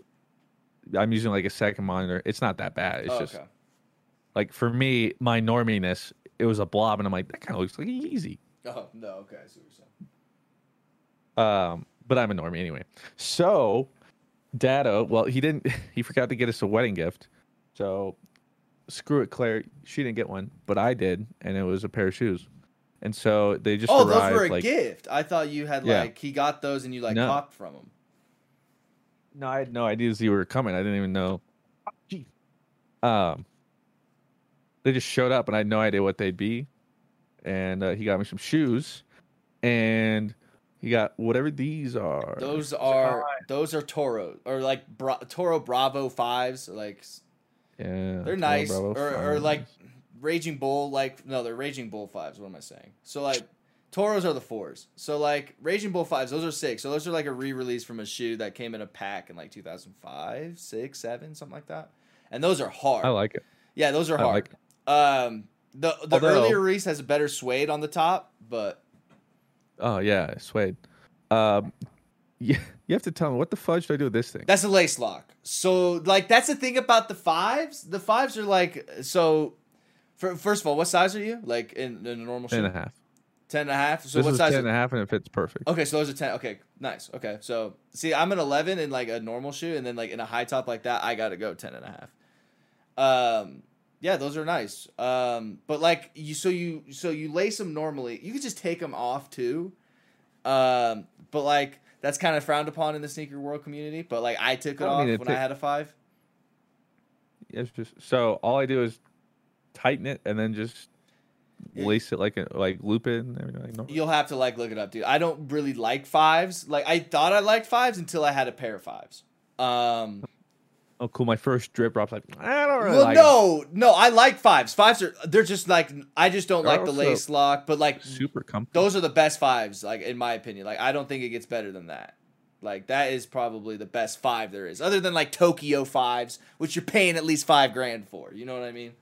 I'm using like a second monitor. It's not that bad. It's Oh, just okay. like for me, my norminess, it was a blob, and I'm like, that kind of looks like Yeezy. Oh no, okay. I see what you're saying. Um, but I'm a normie anyway. So, Dado, well, he didn't. He forgot to get us a wedding gift. So, screw it, Claire. She didn't get one, but I did, and it was a pair of shoes. And so they just Oh, arrived those were a like gift. I thought you had Yeah. like he got those and you like No. copped from him. No, I had no idea you were coming. I didn't even know. Gee. Um, they just showed up, and I had no idea what they'd be. And uh, he got me some shoes, and he got whatever these are. Those are high. those are Toro or like Bra- Toro Bravo fives. Like yeah, they're Toro nice or, or like. Raging Bull. Like no, they're Raging Bull fives. What am I saying? So like Toros are the fours. So like Raging Bull fives, those are six. So those are like a re-release from a shoe that came in a pack in like 2005, six, seven, something like that. And those are hard. I like it. yeah, those are I hard. like. Um, the the Although- earlier release has a better suede on the top, but Oh yeah, suede. Um, yeah, you have to tell me what the fudge do I do with this thing? That's a lace lock. So like that's the thing about the fives. The fives are like so. For, first of all, what size are you? Like in, in a normal shoe? And a half. Ten and a half. So this what is size? ten and a half, and it fits perfect. Okay, so those are ten. Okay, nice. Okay, so see, I'm an eleven in like a normal shoe, and then like in a high top like that, I gotta go ten and a half. Um, yeah, those are nice. Um, but like you, so you, so you lace them normally. You could just take them off too. Um, but like that's kind of frowned upon in the sneaker world community. But like I took it I off it when I had a five. It's just so all I do is tighten it and then just. Lace it like a, like loop it and everything. Like normal. You'll have to like look it up, dude. I don't really like fives. Like I thought I liked fives until I had a pair of fives. Um, Oh, cool. My first drip drops like I don't really well, like no, no, I like fives. Fives are they're just like I just don't They're like the lace lock, but like super comfy. those are the best fives, like in my opinion. Like I don't think it gets better than that. Like that is probably the best five there is, other than like Tokyo fives, which you're paying at least five grand for. You know what I mean?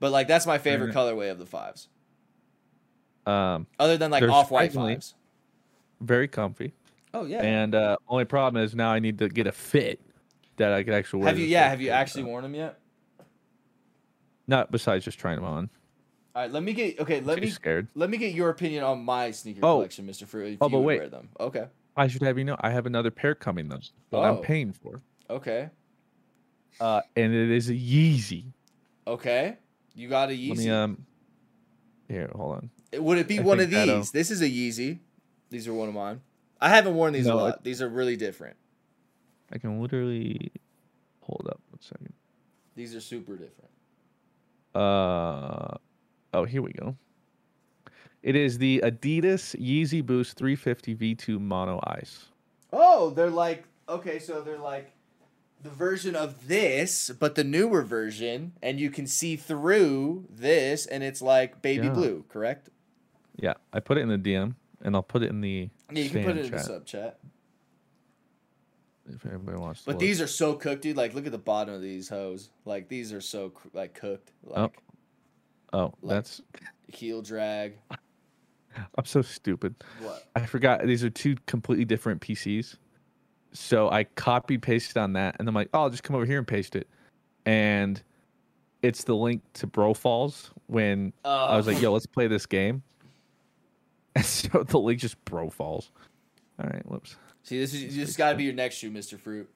But like that's my favorite colorway of the fives, Um, other than like off white fives. very comfy. Oh yeah. And uh, only problem is now I need to get a fit that I could actually wear. have you? Yeah. Have you actually worn them yet? Not besides just trying them on. All right. Let me get. Okay. Let me. scared. Let me get your opinion on my sneaker Oh. collection, Mister Fruit. If Oh, you but wait. wear them. Okay. I should have you know I have another pair coming though that Oh. I'm paying for. Okay. Uh, and it is a Yeezy. Okay. You got a Let Yeezy. me um. Here, hold on. Would it be I one of think that'll- these? This is a Yeezy. These are one of mine. I haven't worn these a lot. it- These are really different. I can literally hold up one second. These are super different. Uh oh, here we go. It is the Adidas Yeezy Boost 350 V2 Mono Ice. Oh, they're like okay, so they're like the version of this, but the newer version, and you can see through this, and it's like baby Yeah. blue, correct? Yeah, I put it in the DM and I'll put it in the Yeah, you can put it in the sub chat. if anybody wants to. But look. these are so cooked, dude. Like, look at the bottom of these hoes. Like, these are so like cooked. Oh. Like oh, like- that's heel drag. I'm so stupid. What? I forgot these are two completely different PCs. So I copy pasted on that, and I'm like, oh, I'll just come over here and paste it. And it's the link to Bro Falls when I was like, oh. yo, let's play this game. And so the link just bro falls. All right, whoops. See, this is this got to be your next shoe, Mister Fruit.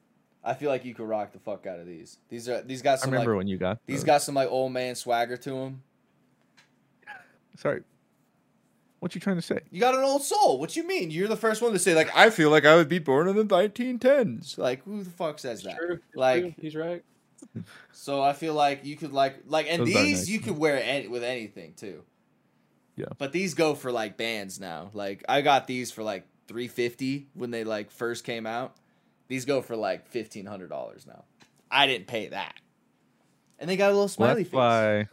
I feel like you could rock the fuck out of these. These are these got some. I remember like when you got these those. got some like old man swagger to them. Sorry. What you trying to say? You got an old soul. What you mean? You're the first one to say like I feel like I would be born in the 1910s. Like who the fuck says that? True. Like True. he's right. so, I feel like you could like like and Those these nice, you man. could wear any, with anything too. Yeah. But these go for like bands now. Like I got these for like 350 when they like first came out. These go for like $1500 now. I didn't pay that. And they got a little Well, smiley that's face. why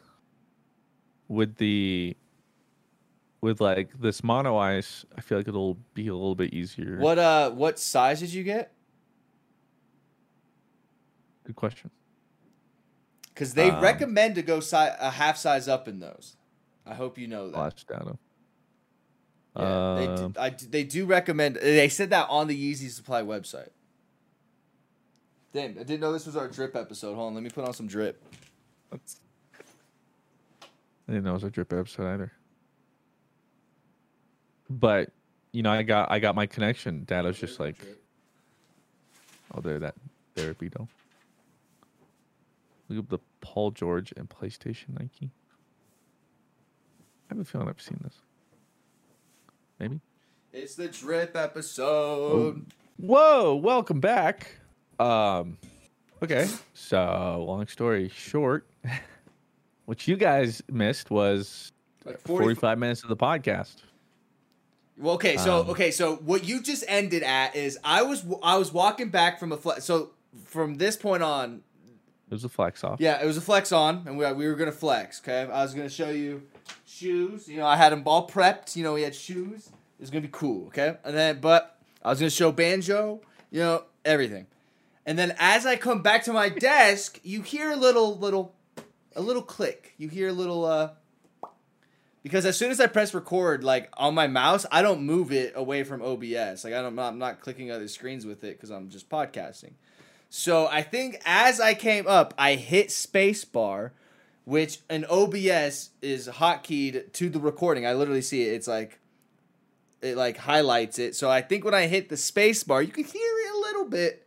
with the with like this mono ice, I feel like it'll be a little bit easier. What uh what size did you get? Good question. Cuz they Um, recommend to go si- a half size up in those. I hope you know that. Flash data. Yeah, they, Um, do, I, they do recommend. They said that on the Yeezy Supply website. Damn, I didn't know this was our drip episode. Hold on, let me put on some drip. I didn't know it was a drip episode either. But you know, I got I got my connection. Dad was just like, oh, there that therapy though. Look up the Paul George and PlayStation Nike. I have a feeling I've seen this. Maybe. It's the drip episode. Whoa, welcome back. Um okay. So long story short, what you guys missed was Like 40 45 minutes of the podcast. Well, okay, so Um, okay, so what you just ended at is I was I was walking back from a flex. So from this point on, It was a flex off. yeah, it was a flex on, and we we were gonna flex. Okay, I was gonna show you shoes. You know, I had them all prepped. You know, we had shoes. It was gonna be cool. Okay, and then but I was gonna show banjo. You know, everything. And then as I come back to my desk, you hear a little little a little click. You hear a little uh because as soon as I press record, like on my mouse, I don't move it away from OBS. Like I don't, I'm not clicking other screens with it because I'm just podcasting. So I think as I came up, I hit spacebar, which an OBS is hotkeyed to the recording. I literally see it. It's like it like highlights it. So I think when I hit the spacebar, you can hear it a little bit.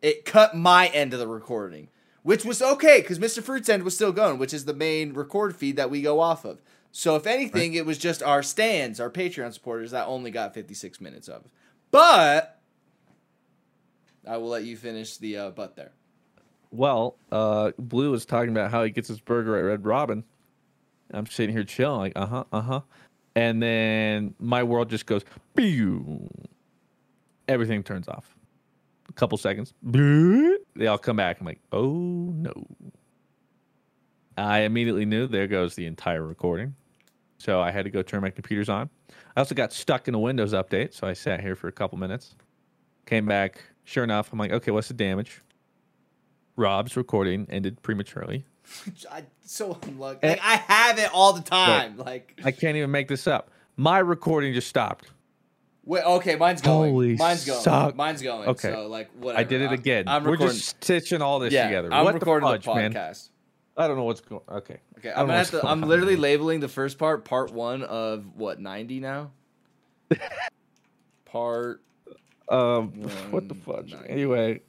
It cut my end of the recording, which was okay because Mr. Fruit's end was still going, which is the main record feed that we go off of. So if anything, it was just our stands, our Patreon supporters that only got 56 minutes of. But I will let you finish the uh, butt there. Well, uh, Blue was talking about how he gets his burger at Red Robin. I'm sitting here chilling, like, uh huh, uh huh. And then my world just goes, Pew! everything turns off. A couple seconds, they all come back. I'm like, oh no. I immediately knew there goes the entire recording. So I had to go turn my computers on. I also got stuck in a Windows update, so I sat here for a couple minutes. Came back. Sure enough, I'm like, okay, what's the damage? Rob's recording ended prematurely. I so unlucky. Eh. Like, I have it all the time. Like, I can't even make this up. My recording just stopped. wait, okay, mine's going. Holy mine's going. suck. Mine's going. Okay. So like, whatever. I did it I'm- again. I'm We're recording. just stitching all this yeah, together. I'm what recording the fudge, the man? Podcast. I don't know what's going. Okay. Okay, I I'm gonna have to. I'm literally man. labeling the first part part one of what 90 now. part Um, what the One fudge? ninety. Anyway,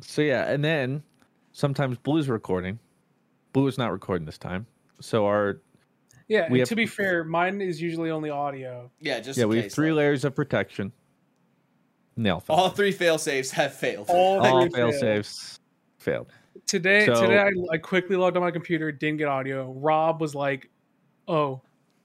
so yeah, and then sometimes Blue's recording. Blue is not recording this time. So our Yeah, We and have- to be fair, mine is usually only audio. yeah, just yeah, in we have three like, layers of protection. Nail fell. All three fail safes have failed. All all three fail failed. safes failed. Today, So- today I, I quickly logged on my computer, didn't get audio. Rob was like, "Oh,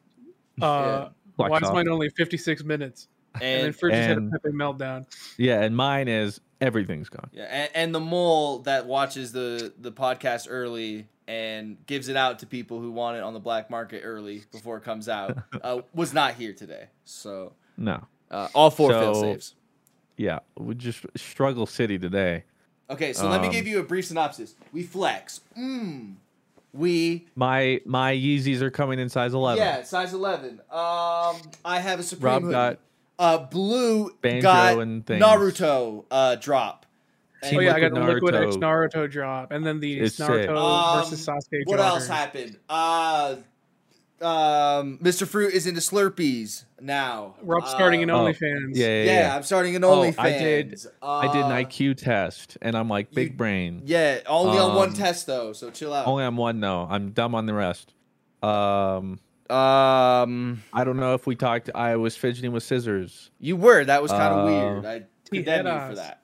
uh, Black why is mine only 56 minutes?" And, then and Fridge just had a and- Pepe meltdown. Yeah, and mine is everything's gone. yeah, and, and the mole that watches the the podcast early and gives it out to people who want it on the black market early before it comes out uh, was not here today. So No. uh, all four fail saves. Yeah, we just struggle city today. Okay, so let me um, give you a brief synopsis. We flex. Mm. We My my Yeezys are coming in size eleven. yeah, size eleven. Um, I have a supreme. Rob hoodie. got uh blue Banjo got and things. Naruto uh drop. Team Oh yeah, I got Liquid the Liquid X Naruto. Naruto drop, and then the It's. Naruto Um, versus Sasuke. What else happened? Uh, um, Mr. Fruit is into Slurpees now. Rob's starting an Um, Oh, OnlyFans. Yeah, yeah, Yeah, yeah. I'm starting an Oh, OnlyFans. I did- I did an Uh, IQ test, and I'm like big you- brain. Yeah, only on one Um, test though, so chill out. Only on one. though. I'm dumb on the rest. Um, um, I don't know if we talked. I was fidgeting with scissors. you were. That was kind of Uh, weird. I condemn you for that.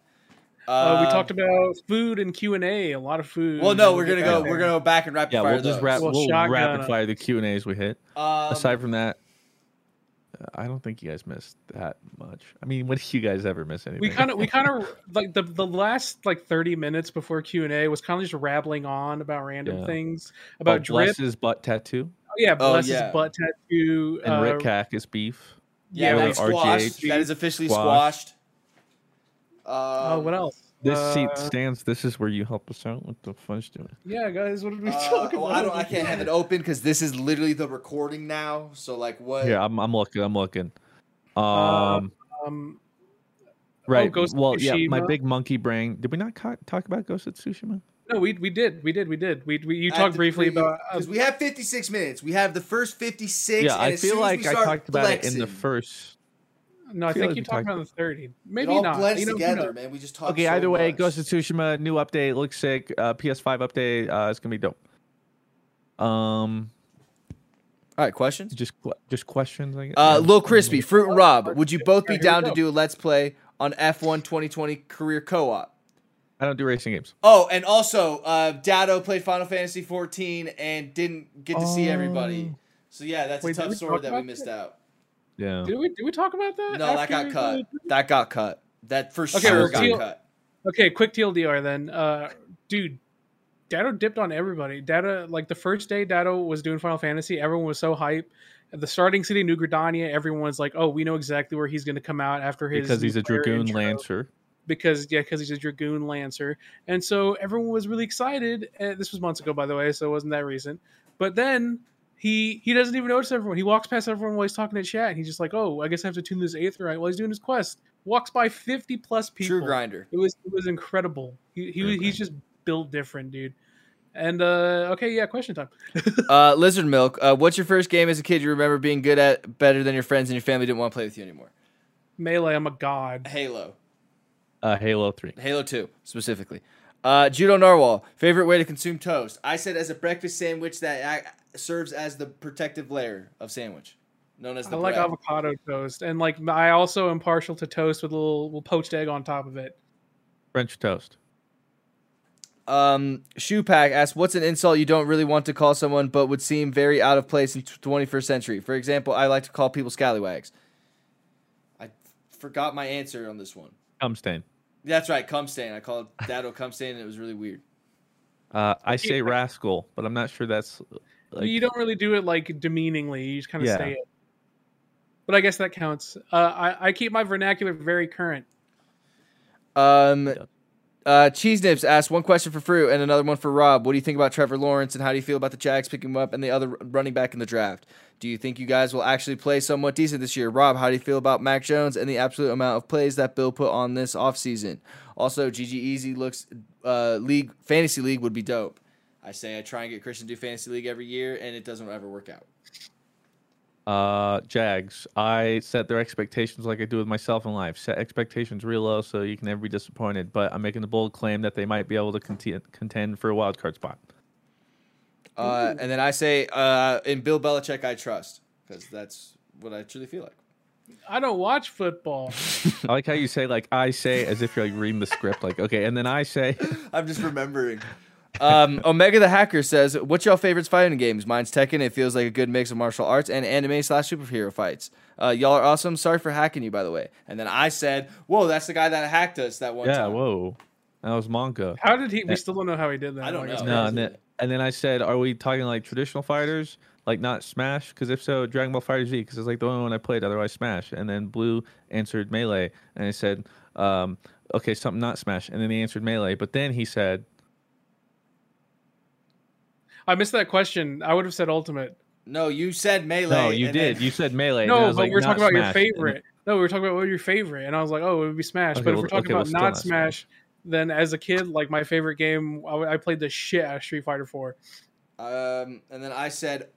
Uh, we Uh, talked about food and Q and A. A lot of food. Well, no, we're gonna go. back We're gonna go back and rapid Yeah, fire we'll just those. wrap. Well, we'll rapid it. fire the Q and A's we hit. Um, Aside from that, uh, I don't think you guys missed that much. I mean, when do you guys ever miss anything? We kind of, we kind of like the the last like thirty minutes before Q and A was kind of just rattling on about random Yeah. things oh, about drip. Bless's butt tattoo Oh, yeah, Oh, Bless's yeah. butt tattoo. and uh, Rick Cactus beef. yeah, Yeah, that's squashed. RGH. That is officially Squash. squashed. Um, Oh, what else? This seat Uh, stands. This is where you help us out. What the fudge doing? Yeah, guys, what did we Uh, talk about? well, I don't. I can't have it open because this is literally the recording now. So like, what? Yeah, I'm. I'm looking. I'm looking. Uh, Um. Um, right. Ghost of well, yeah. My big monkey brain. Did we not ca- talk about Ghost of Tsushima? no, we we did, we did, we did. We, we you talked briefly preview, about uh, because we have 56 minutes. We have the first 56. yeah, and I feel like I start talked about it in the first. No, I feel think like you we talked talked- about the thirty, It maybe all not. blends you know, who together, knows? man. We just talk. Okay, so either way, much. Ghost of Tsushima new update looks sick. Uh, PS5 update. Uh, it's gonna be dope. Um, All right, questions. just just questions. I guess. Uh, Lil Crispy, Fruit and Rob, would you both be Yeah, down to do a Let's Play on F1 2020 Career Co-op? I don't do racing games. Oh, and also, uh, Dado played Final Fantasy 14 and didn't get to see everybody. Oh. So yeah, that's Wait, a tough we sword that we missed that? out. Yeah. Did we did we talk about that? No, that got we- cut. That got cut. That for Okay, sure got Teal- cut. Okay, quick TLDR then. Uh, dude, Dado dipped on everybody. Dado, like the first day Dado was doing Final Fantasy, everyone was so hype. At the starting city, New Gridania, everyone's like, "Oh, we know exactly where he's going to come out after his Because he's a dragoon intro." lancer. Because yeah, because he's a dragoon lancer, and so everyone was really excited. And this was months ago, by the way, so it wasn't that recent. But then he he doesn't even notice everyone. He walks past everyone while he's talking to chat. And he's just like, "Oh, I guess I have to tune this eighth right while he's doing his quest." Walks by fifty plus people. True grinder. It was it was incredible. He he Okay. he's just built different, dude. And uh okay, yeah, question time. Uh, Lizard Milk, uh, what's your first game as a kid you remember being good at better than your friends and your family didn't want to play with you anymore? Melee, I'm a god. Halo. Uh, Halo Three. Halo 2, specifically. Uh, Judo Narwhal, favorite way to consume toast? I said as a breakfast sandwich that ac- serves as the protective layer of sandwich, known as the I like avocado toast, and like I also am partial to toast with a little, little poached egg on top of it. French toast. Um, Shoe Pack asks, "What's an insult you don't really want to call someone, but would seem very out of place in 21st century? For example, I like to call people scallywags." I forgot my answer on this one. Cum stain. That's right, cum stain. I called Dado cum stain, and it was really weird. Uh, I say rascal, but I'm not sure that's like. you don't really do it like demeaningly; you just kind of Yeah. say it. But I guess that counts. Uh, I I keep my vernacular very current. Um, uh, Cheese Nips asked one question for Fruit and another one for Rob. What do you think about Trevor Lawrence, and how do you feel about the Jags picking him up and the other running back in the draft? Do you think you guys will actually play somewhat decent this year? Rob, how do you feel about Mac Jones and the absolute amount of plays that Bill put on this offseason? Also, GG Easy looks uh, league fantasy league would be dope. I say I try and get Christian to do fantasy league every year, and it doesn't ever work out. Uh, Jags. I set their expectations like I do with myself in life. Set expectations real low so you can never be disappointed. But I'm making the bold claim that they might be able to contend, contend for a wild card spot. Uh, and then I say uh, in Bill Belichick, I trust because that's what I truly feel like. I don't watch football. I like how you say like I say as if you're like reading the script. Like okay, and then I say I'm just remembering. Um, Omega the Hacker says, "What's y'all favorites fighting games? Mine's Tekken. It feels like a good mix of martial arts and anime slash superhero fights. Uh, y'all are awesome. Sorry for hacking you, by the way." And then I said, "Whoa, that's the guy that hacked us that one time. yeah, time." whoa, that was Monka. How did he? We still don't know how he did that. I don't Like, know. No, and then and then I said, are we talking like traditional fighters, like not Smash? Because if so, Dragon Ball Fighter Z, because it's like the only one I played. Otherwise, Smash. And then Blue answered Melee, and I said, um, okay, something not Smash. And then he answered Melee, but then he said, I missed that question. I would have said ultimate. No, you said melee. no, you did. then- You said Melee. and then I No, but like, we're talking about your Smash." And then- favorite. No, we were talking about what your favorite, and I was like, oh, it would be Smash. Okay, but if well- we're talking okay, about still not not Smash. Smash, then as a kid, like my favorite game, I, I played the shit out of Street Fighter Four. Um, and then I said,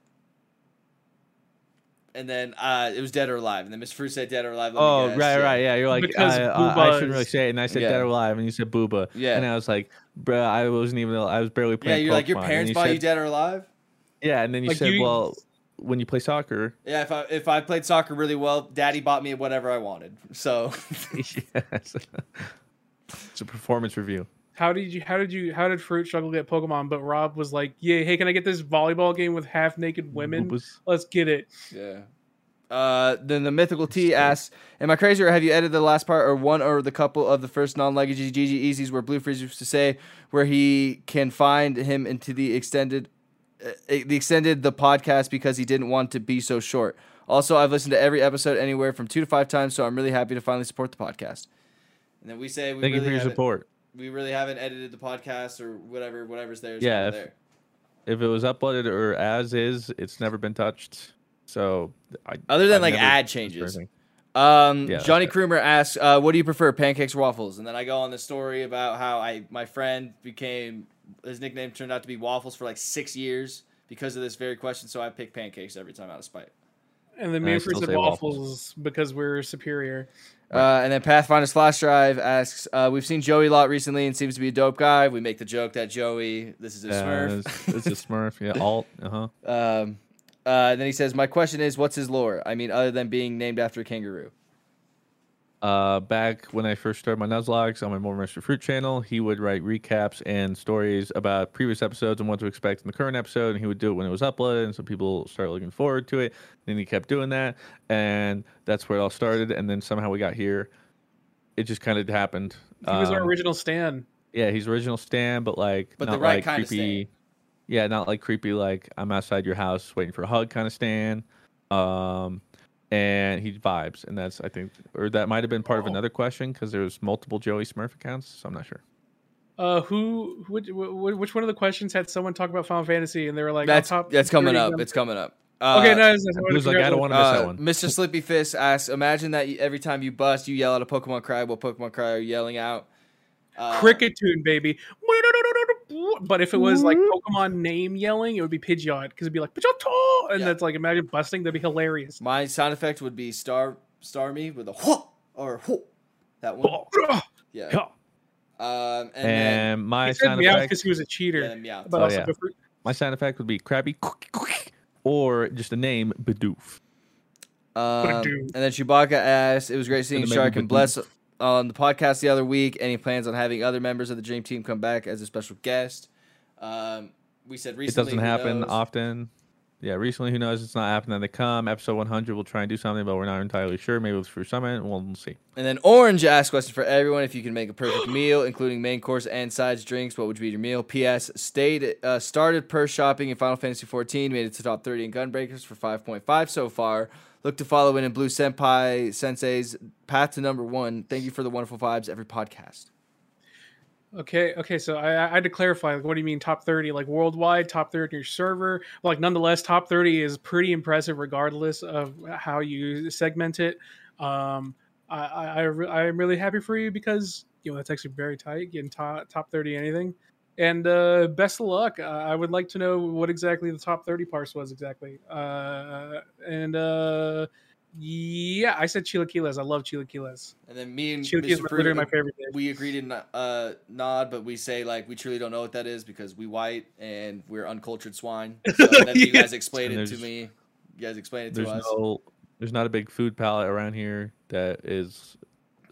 and then uh, it was dead or alive, and then Miss Fruit said dead or alive. Oh, guess, right, right, yeah. You're like, Because I, I, I shouldn't really say it, and I said Yeah. dead or alive, and you said booba, Yeah. and I was like, bruh, I wasn't even, I was barely playing. Yeah, you're like your parents you bought you dead or alive. Yeah, and then you Like, said, you- well, when you play soccer, Yeah, if I if I played soccer really well, Daddy bought me whatever I wanted. So yes. it's a performance review. How did you? How did you? How did Fruit struggle to get Pokemon? But Rob was like, "Yeah, hey, can I get this volleyball game with half naked women? Boobas. Let's get it." yeah. Uh, then the mythical T asks, "Am I crazy, or have you edited the last part, or one or the couple of the first non-legacy GG Easies where Blue Freeze used to say where he can find him into the extended, uh, the extended the podcast because he didn't want to be so short. Also, I've listened to every episode anywhere from two to five times, so I'm really happy to finally support the podcast." And then we say, we Thank you for your haven't- support. We really haven't edited the podcast or whatever, whatever's there. Is Yeah, if- there. If it was uploaded or as is, it's never been touched. So, I, Other than I've like ad changes. Um, Yeah, Johnny that's Krumer asks, uh, "What do you prefer, pancakes or waffles?" And then I go on the story about how I my friend became his nickname turned out to be waffles for like six years because of this very question. So I pick pancakes every time out of spite. And then I me and still Fruit said waffles. waffles. because we're superior. Uh, and then Pathfinder's Flash Drive asks, uh, "We've seen Joey a lot recently and seems to be a dope guy. We make the joke that Joey, this is a Yeah, Smurf. it's, it's a Smurf. Yeah, alt. Uh huh. um, uh, then he says, "My question is, what's his lore? I mean, other than being named after a kangaroo." Uh, back when I first started my Nuzlockes on my More Mr. Fruit channel, he would write recaps and stories about previous episodes and what to expect in the current episode, and he would do it when it was uploaded, and so people started looking forward to it. Then he kept doing that, and that's where it all started. And then somehow we got here. It just kind of happened. He was our Um, original Stan. Yeah, he's original Stan, but like But not the right like kinda creepy. Yeah, not like creepy. Like I'm outside your house waiting for a hug kind of Stan. Um, and he vibes, and that's I think, or that might have been part of Oh. another question because there was multiple Joey Smurf accounts, so I'm not sure. Uh, who? Which, which one of the questions had someone talk about Final Fantasy and they were like, That's top that's coming up. them." It's coming up. Uh, okay, no, it's, it's, He was like, I don't want to miss Uh, that one. Mr. Slippy Fist asks, imagine that every time you bust, you yell out a Pokemon cry. What Pokemon cry are you yelling out? Uh, cricket tune, baby. But if it was like Pokemon name yelling, it would be Pidgeot because it'd be like Pidgeotto, and Yeah. that's like imagine busting. That'd be hilarious. My sound effect would be Star Starmie with a whoop or whoop. That one. Yeah. Yeah. Um, and, then, And my He sound meow effect, because he was a cheater. yeah, meow. But Oh, also yeah. good my sound effect would be Krabby, or just the name Bidoof. Um, and then Chewbacca asks, "It was great seeing Gonna Shark and Badoo. Bless on the podcast the other week. Any plans on having other members of the Dream Team come back as a special guest?" Um, we said recently It doesn't happen knows? often. Yeah, recently, who knows? It's not happening. They come. Episode 100, we'll try and do something, but we're not entirely sure. Maybe it's for Summit. We'll, see. And then Orange asked question for everyone: If you can make a perfect meal, including main course and sides, drinks, what would be your meal? P.S. Stayed uh, started purse shopping in Final Fantasy 14, made it to top 30 in Gunbreakers for 5.5 so far. Look to follow in in Blue Senpai Sensei's path to number one. Thank you for the wonderful vibes every podcast. Okay, okay. So I, I had to clarify. Like, what do you mean top thirty? Like worldwide, top thirty in your server? Like, nonetheless, top thirty is pretty impressive, regardless of how you segment it. Um, I, I, I I'm really happy for you because you know that's actually very tight, getting top top thirty anything. And uh, best of luck. Uh, I would like to know what exactly the top thirty parse was exactly. Uh, and uh, yeah, I said chilaquiles. I love chilaquiles. And then me and Chilaquiles Mr. are literally my favorite dish. we agreed to no- uh, nod, but we say like we truly don't know what that is because we white and we're uncultured swine. So then you guys explain it to me. You guys explain it to There's us. no, there's not a big food palette around here that is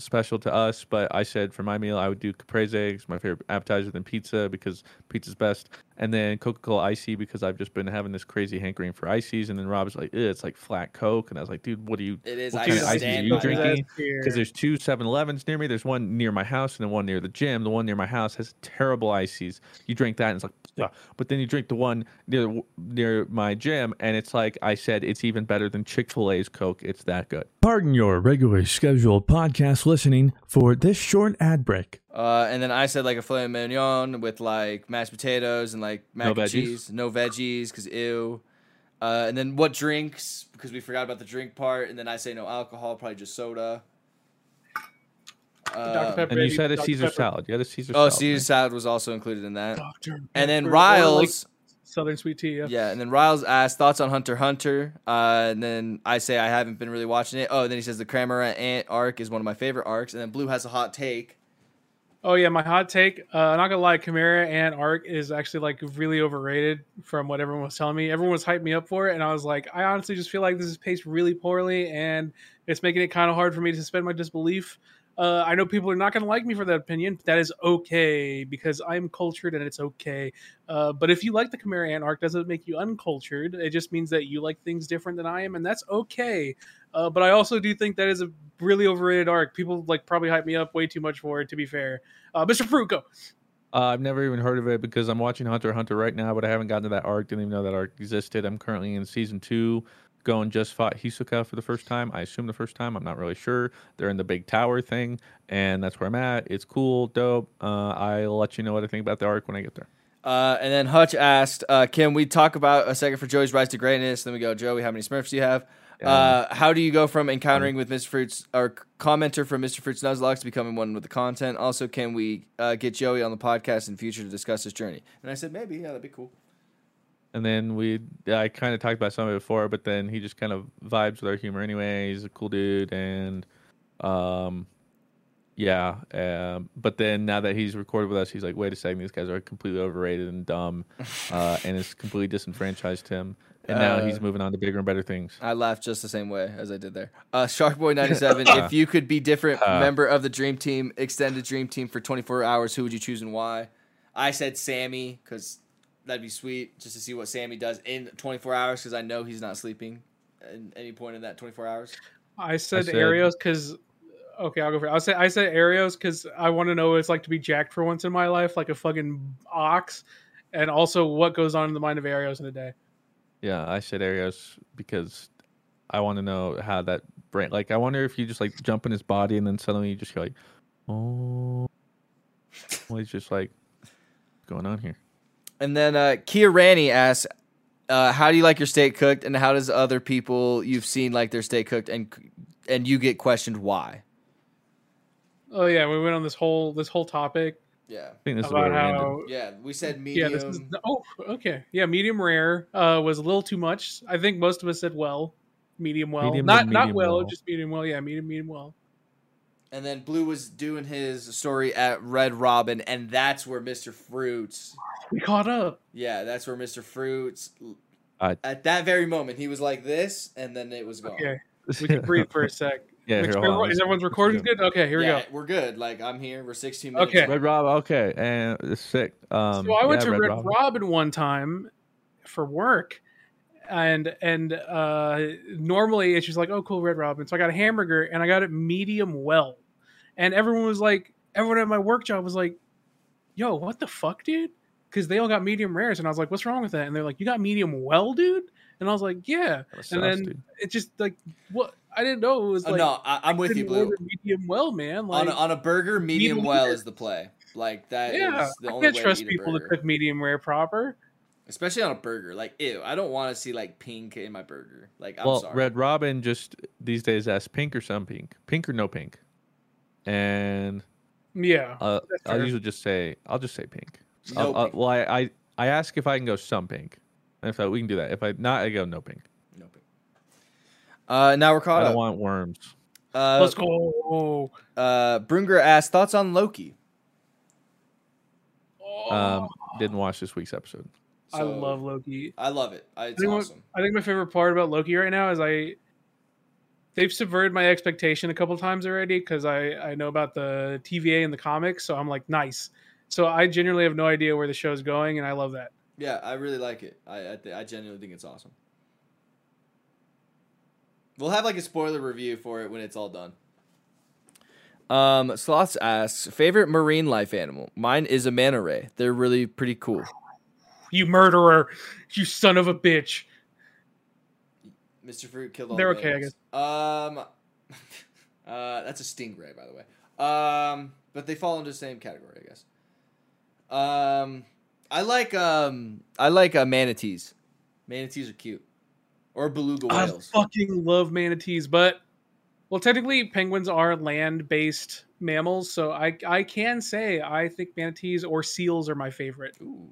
special to us. But I said for my meal, I would do caprese, it's my favorite appetizer, than pizza because pizza's best, and then Coca-Cola icy because I've just been having this crazy hankering for ices. And then Rob's like, it's like flat Coke, and I was like, dude, what are you? It is. What I kind of ices are you drinking? Because there's two 7-Elevens near me. There's one near my house and then one near the gym. The one near my house has terrible ices. You drink that and it's like, "Ugh." but then you drink the one near near my gym and it's like I said, it's even better than Chick Fil A's Coke. It's that good. Pardon your regularly scheduled podcast listening for this short ad break. Uh, and then I said like a filet mignon with like mashed potatoes and like mac No and veggies? cheese, no veggies, because ew. Uh, and then what drinks? Because we forgot about the drink part. And then I say no alcohol, probably just soda. Uh, Pepper. And you said a Dr. Caesar Pepper. salad. You had a Caesar Oh, salad. Caesar right? salad was also included in that. Dr. And then Pepper, or, like, Riles, Southern sweet tea. Yeah. Yeah, and then Riles asked thoughts on Hunter Hunter, uh, and then I say I haven't been really watching it. Oh, and then he says the Chimera Ant arc is one of my favorite arcs, and then Blue has a hot take. Oh yeah, my hot take. Uh, I'm not gonna lie, Chimera and Arc is actually like really overrated from what everyone was telling me. Everyone was hyping me up for it, and I was like, I honestly just feel like this is paced really poorly, and it's making it kind of hard for me to suspend my disbelief. Uh, I know people are not going to like me for that opinion. But that is okay because I'm cultured and it's okay. Uh, but if you like the Chimera Ant arc, doesn't make you uncultured. It just means that you like things different than I am, and that's okay. Uh, but I also do think that is a really overrated arc. People like probably hype me up way too much for it. To be fair, uh, Mr. Fruit, go. Uh, I've never even heard of it because I'm watching Hunter Hunter right now, but I haven't gotten to that arc. Didn't even know that arc existed. I'm currently in season two. Going just fought Hisoka for the first time. I assume the first time. I'm not really sure. They're in the big tower thing, and that's where I'm at. It's cool, dope. Uh, I'll let you know what I think about the arc when I get there. Uh, and then Hutch asked, uh, "Can we talk about a second for Joey's rise to greatness?" Then we go, Joey, how many Smurfs do you have? Uh, how do you go from encountering with Mr. Fruits or commenter from Mr. Fruits Nuzlocke to becoming one with the content? Also, can we uh, get Joey on the podcast in future to discuss his journey? And I said, maybe, yeah, that'd be cool. And then we, I kind of talked about some of it before, but then he just kind of vibes with our humor anyway. He's a cool dude, and um, yeah. Um, but then now that he's recorded with us, he's like, wait a second, these guys are completely overrated and dumb, uh, and it's completely disenfranchised him. And now Uh, he's moving on to bigger and better things. I laughed just the same way as I did there. Uh, Sharkboy97, if you could be different Uh. member of the Dream Team, extended Dream Team for 24 hours, who would you choose and why? I said Sammy because that'd be sweet just to see what Sammy does in 24 hours because I know he's not sleeping at any point in that 24 hours. I said, said- Arios because. Okay, I'll go for it. I'll say I said Arios because I want to know what it's like to be jacked for once in my life, like a fucking ox, and also what goes on in the mind of Arios in a day. Yeah, I said Arios because I want to know how that brain. Like, I wonder if you just like jump in his body and then suddenly you just go like, oh, well, he's just like, what's going on here? And then uh, Kia Rani asks, uh, "How do you like your steak cooked, and how does other people you've seen like their steak cooked, and and you get questioned why?" Oh yeah, we went on this whole this whole topic Yeah, I think this is where about we ended. how yeah. We said yeah medium. this is oh okay yeah medium rare uh was a little too much. I think most of us said well, medium well, Medium not and not well, well. just medium well. Yeah, medium medium well. And then Blue was doing his story at Red Robin, and that's where Mr. Fruits. We caught up. Yeah, that's where Mr. Fruits. I- at that very moment, he was like this, and then it was gone. Okay, we can breathe for a sec. yeah, Make here, sure hold on. is everyone's recording good? Okay, here we yeah, go. we're good. Like I'm here. We're 16 minutes. Okay. Red Robin. okay, and it's sick. Um, so I went yeah, to Red, Rob. Robin one time for work, and and uh, normally it's just like, oh, cool, Red Robin. So I got a hamburger and I got it medium well, and everyone was like, everyone at my work job was like, yo, what the fuck, dude? Because they all got medium rares, and I was like, what's wrong with that? And they're like, you got medium well, dude. And I was like, yeah. That sucks, And then dude. it just like what I didn't know it was Uh, like. no, I, I'm with you, Blue. Medium well, man. Like, on a, on a burger, medium medium well rare. is the play. Like that. yeah, the I only can't way trust to people to cook medium rare proper. Especially on a burger. Like, ew, I don't want to see like pink in my burger. Like, I'm well, sorry. Red Robin just these days asks pink or some pink, pink or no pink, and Yeah, uh, I'll fair. usually just say I'll just say pink. No I'll- I'll- pink. well, I, I I ask if I can go some pink, and if I, we can do that. If I not, I go no pink. No pink. Uh, now we're caught. I don't up. want worms. Uh, let's go. uh, Brunger asked thoughts on Loki. Oh, Um, didn't watch this week's episode. I love Loki. I love it. I, I it's think, what- awesome. I think my favorite part about Loki right now is I they've subverted my expectation a couple times already because I I know about the TVA and the comics, so I'm like nice. So I genuinely have no idea where the show's going, and I love that. Yeah, I really like it. I I, th- I genuinely think it's awesome. We'll have like a spoiler review for it when it's all done. Um, Sloths asks favorite marine life animal. Mine is a manta ray. They're really pretty cool. You murderer! You son of a bitch! Mr. Fruit killed all. They're the okay, I guess. Um, uh, that's a stingray, by the way. Um, but they fall into the same category, I guess. Um, I like um, I like uh, manatees. Manatees are cute, or beluga whales. I fucking love manatees, but well, technically penguins are land-based mammals, so I I can say I think manatees or seals are my favorite. Ooh.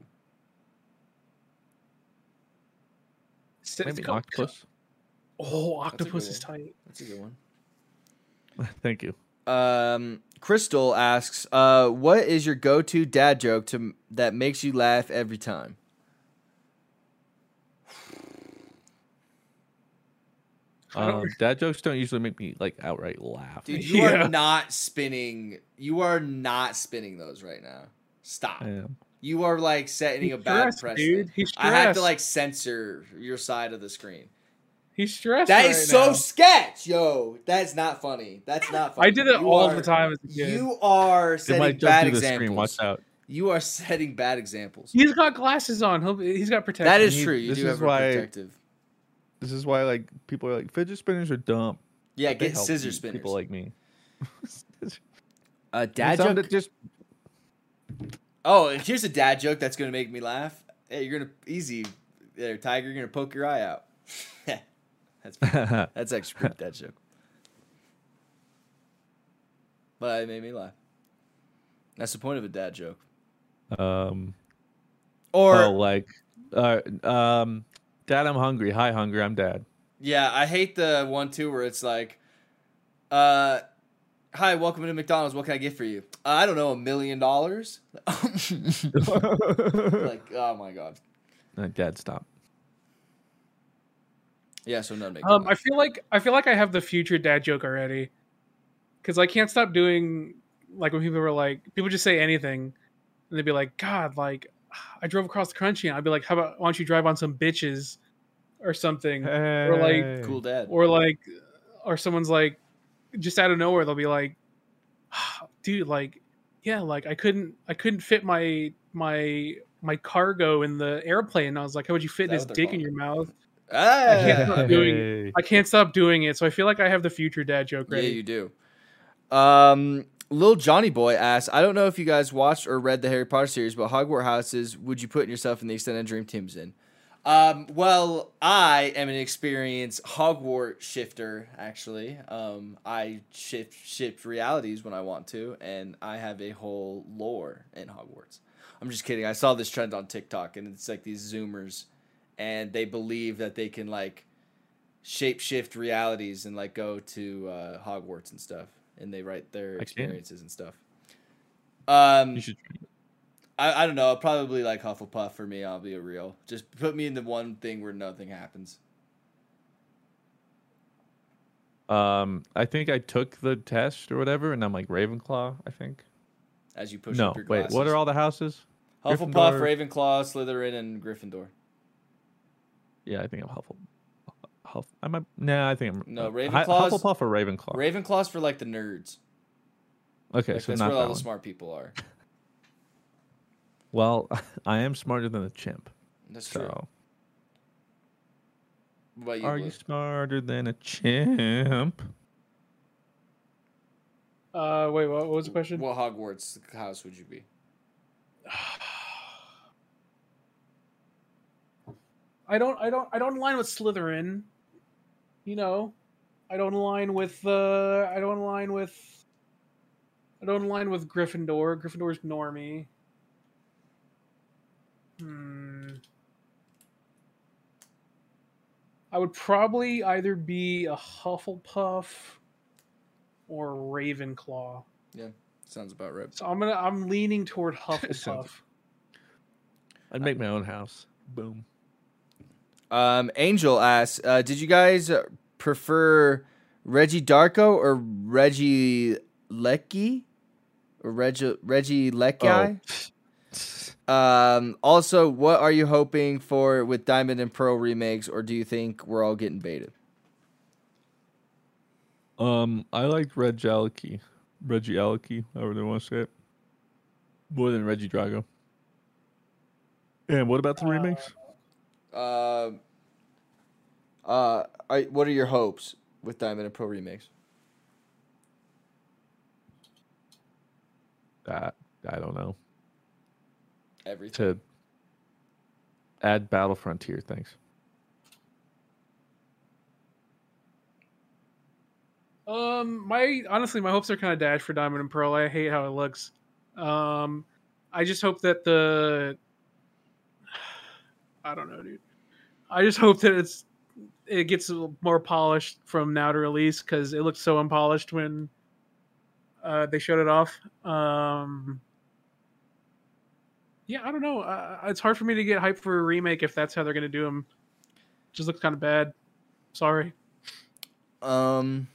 Maybe octopus. Oh, octopus is tight. That's a good one. Thank you. Um, Crystal asks, uh, what is your go-to dad joke to that makes you laugh every time? I Um, dad jokes don't usually make me like outright laugh. Dude, you Yeah. are not spinning. You are not spinning those right now. Stop. I am. You are like setting He's a bad stressed, precedent. dude. He's I have to like censor your side of the screen. He's stressed. That right is so sketch, yo. That's not funny. That's not funny. I did it You all are- the time as a kid. You are setting bad through the examples. screen. Watch out. You are setting bad examples. He's got glasses on. He'll, he's got protection. That is You- true. You this do is have why- protective. This is why like people are like fidget spinners are dumb. Yeah, get help scissor spinners. People like me. a dad joke. that just Oh, and here's a dad joke that's gonna make me laugh. Hey, you're gonna easy there, Tiger. You're gonna poke your eye out. that's that's actually a pretty dad joke. But it made me laugh. That's the point of a dad joke. um Or oh like uh um dad I'm hungry. Hi hungry. I'm dad. yeah, I hate the one too where it's like, uh, hi, welcome to McDonald's. What can I get for you? Uh, I don't know, a million dollars. Like, oh my god. Uh, dad stop. Yeah, so none make. Um, I feel like I feel like I have the future dad joke already, because I can't stop doing like when people were like people just say anything, and they'd be like, God, like I drove across the country, and I'd be like, How about why don't you drive on some bitches, or something, Or like, cool dad. or like, or someone's like, just out of nowhere they'll be like, Dude, like, yeah, like I couldn't I couldn't fit my my my cargo in the airplane. And I was like, How would you fit this what they're dick in your mouth? Ah, can't stop doing I can't stop doing it, so I feel like I have the future dad joke Yeah, you do. Um, Lil Johnny Boy asks, I don't know if you guys watched or read the Harry Potter series, but Hogwarts houses would you put yourself in the extended dream teams in? Um, well, I am an experienced Hogwarts shifter, actually. Um, I shift shift realities when I want to, and I have a whole lore in Hogwarts. I'm just kidding. I saw this trend on TikTok, and it's like these Zoomers, and they believe that they can like shape shift realities and like go to uh, Hogwarts and stuff, and they write their experiences and stuff. Um, You should I, I don't know. Probably like Hufflepuff for me. I'll be a real. Just put me in the one thing where nothing happens. Um, I think I took the test or whatever, and I'm like Ravenclaw. I think. As you push no, up your wait. What are all the houses? Hufflepuff, Gryffindor? Ravenclaw, Slytherin, and Gryffindor. Yeah, I think I'm helpful. Huff. I'm a. Nah, I think I'm. No, Ravenclaw. Hu- Ravenclaw's- Hufflepuff or Ravenclaw. Ravenclaw's for like the nerds. okay, Like, so that's not where that all one. the smart people are. Well, I am smarter than a chimp. That's true. So, What about you? are Blue? you smarter than a chimp? Uh, wait, what, what was the question? What Hogwarts house would you be? I don't, I don't, I don't align with Slytherin. You know, I don't align with, uh, I don't align with, I don't align with Gryffindor. Gryffindor's normie. Hmm. I would probably either be a Hufflepuff or Ravenclaw. Yeah, sounds about right. So I'm gonna, I'm leaning toward Sounds- Hufflepuff. I'd make my own house. Boom. Um, Angel asks, uh, did you guys uh, prefer Regidrago or Reggie Lecky? Or Reggie Regieleki? Um, also, what are you hoping for with Diamond and Pearl remakes, or do you think we're all getting baited? Um, I like Reg Aleki, Reggie Aleki, however they want to say it, more than Regidrago. And what about the Uh, remakes? Uh, uh, are, what are your hopes with Diamond and Pearl remakes? That I don't know. Everything. To add Battle Frontier, thanks. Um, my honestly, my hopes are kind of dashed for Diamond and Pearl. I hate how it looks. Um, I just hope that the I don't know, dude. I just hope that it's it gets more polished from now to release because it looked so unpolished when uh, they showed it off. Um, yeah, I don't know. Uh, it's hard for me to get hype for a remake if that's how they're gonna do them. Just looks kind of bad. Sorry. Um,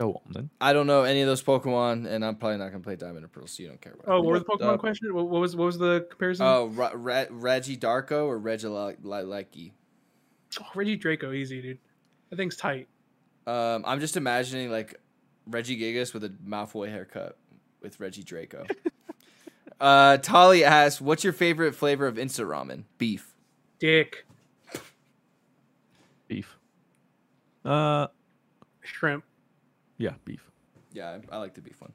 Go on then. I don't know any of those Pokemon, and I'm probably not gonna play Diamond and Pearl, so you don't care about. Oh, what was the Pokemon the- question? What, what was what was the comparison? Oh, Ra- Ra- Regidrago or Regieleki? Oh, Reggie Draco, easy, dude. That thing's tight. Um, I'm just imagining like Regigigas with a Malfoy haircut with Reggie Draco. uh, Tolly asks, "What's your favorite flavor of instant ramen?" Beef. Dick, Beef. Uh, shrimp. Yeah, beef. Yeah, I, I like the beef one.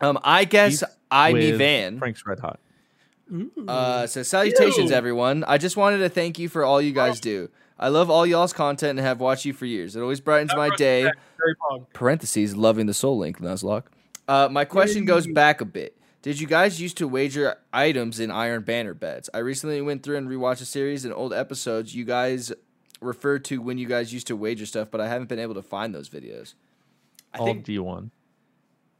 Um, I guess I me with Van. Frank's Red Hot. Uh, says salutations, Ew. everyone. I just wanted to thank you for all you guys do. I love all y'all's content and have watched you for years. It always brightens my day. Parentheses, loving the Soul Link, Nuzlocke. Uh, my question goes back a bit. Did you guys used to wager items in Iron Banner bets? I recently went through and rewatched a series and old episodes you guys referred to when you guys used to wager stuff, but I haven't been able to find those videos. I All think D one.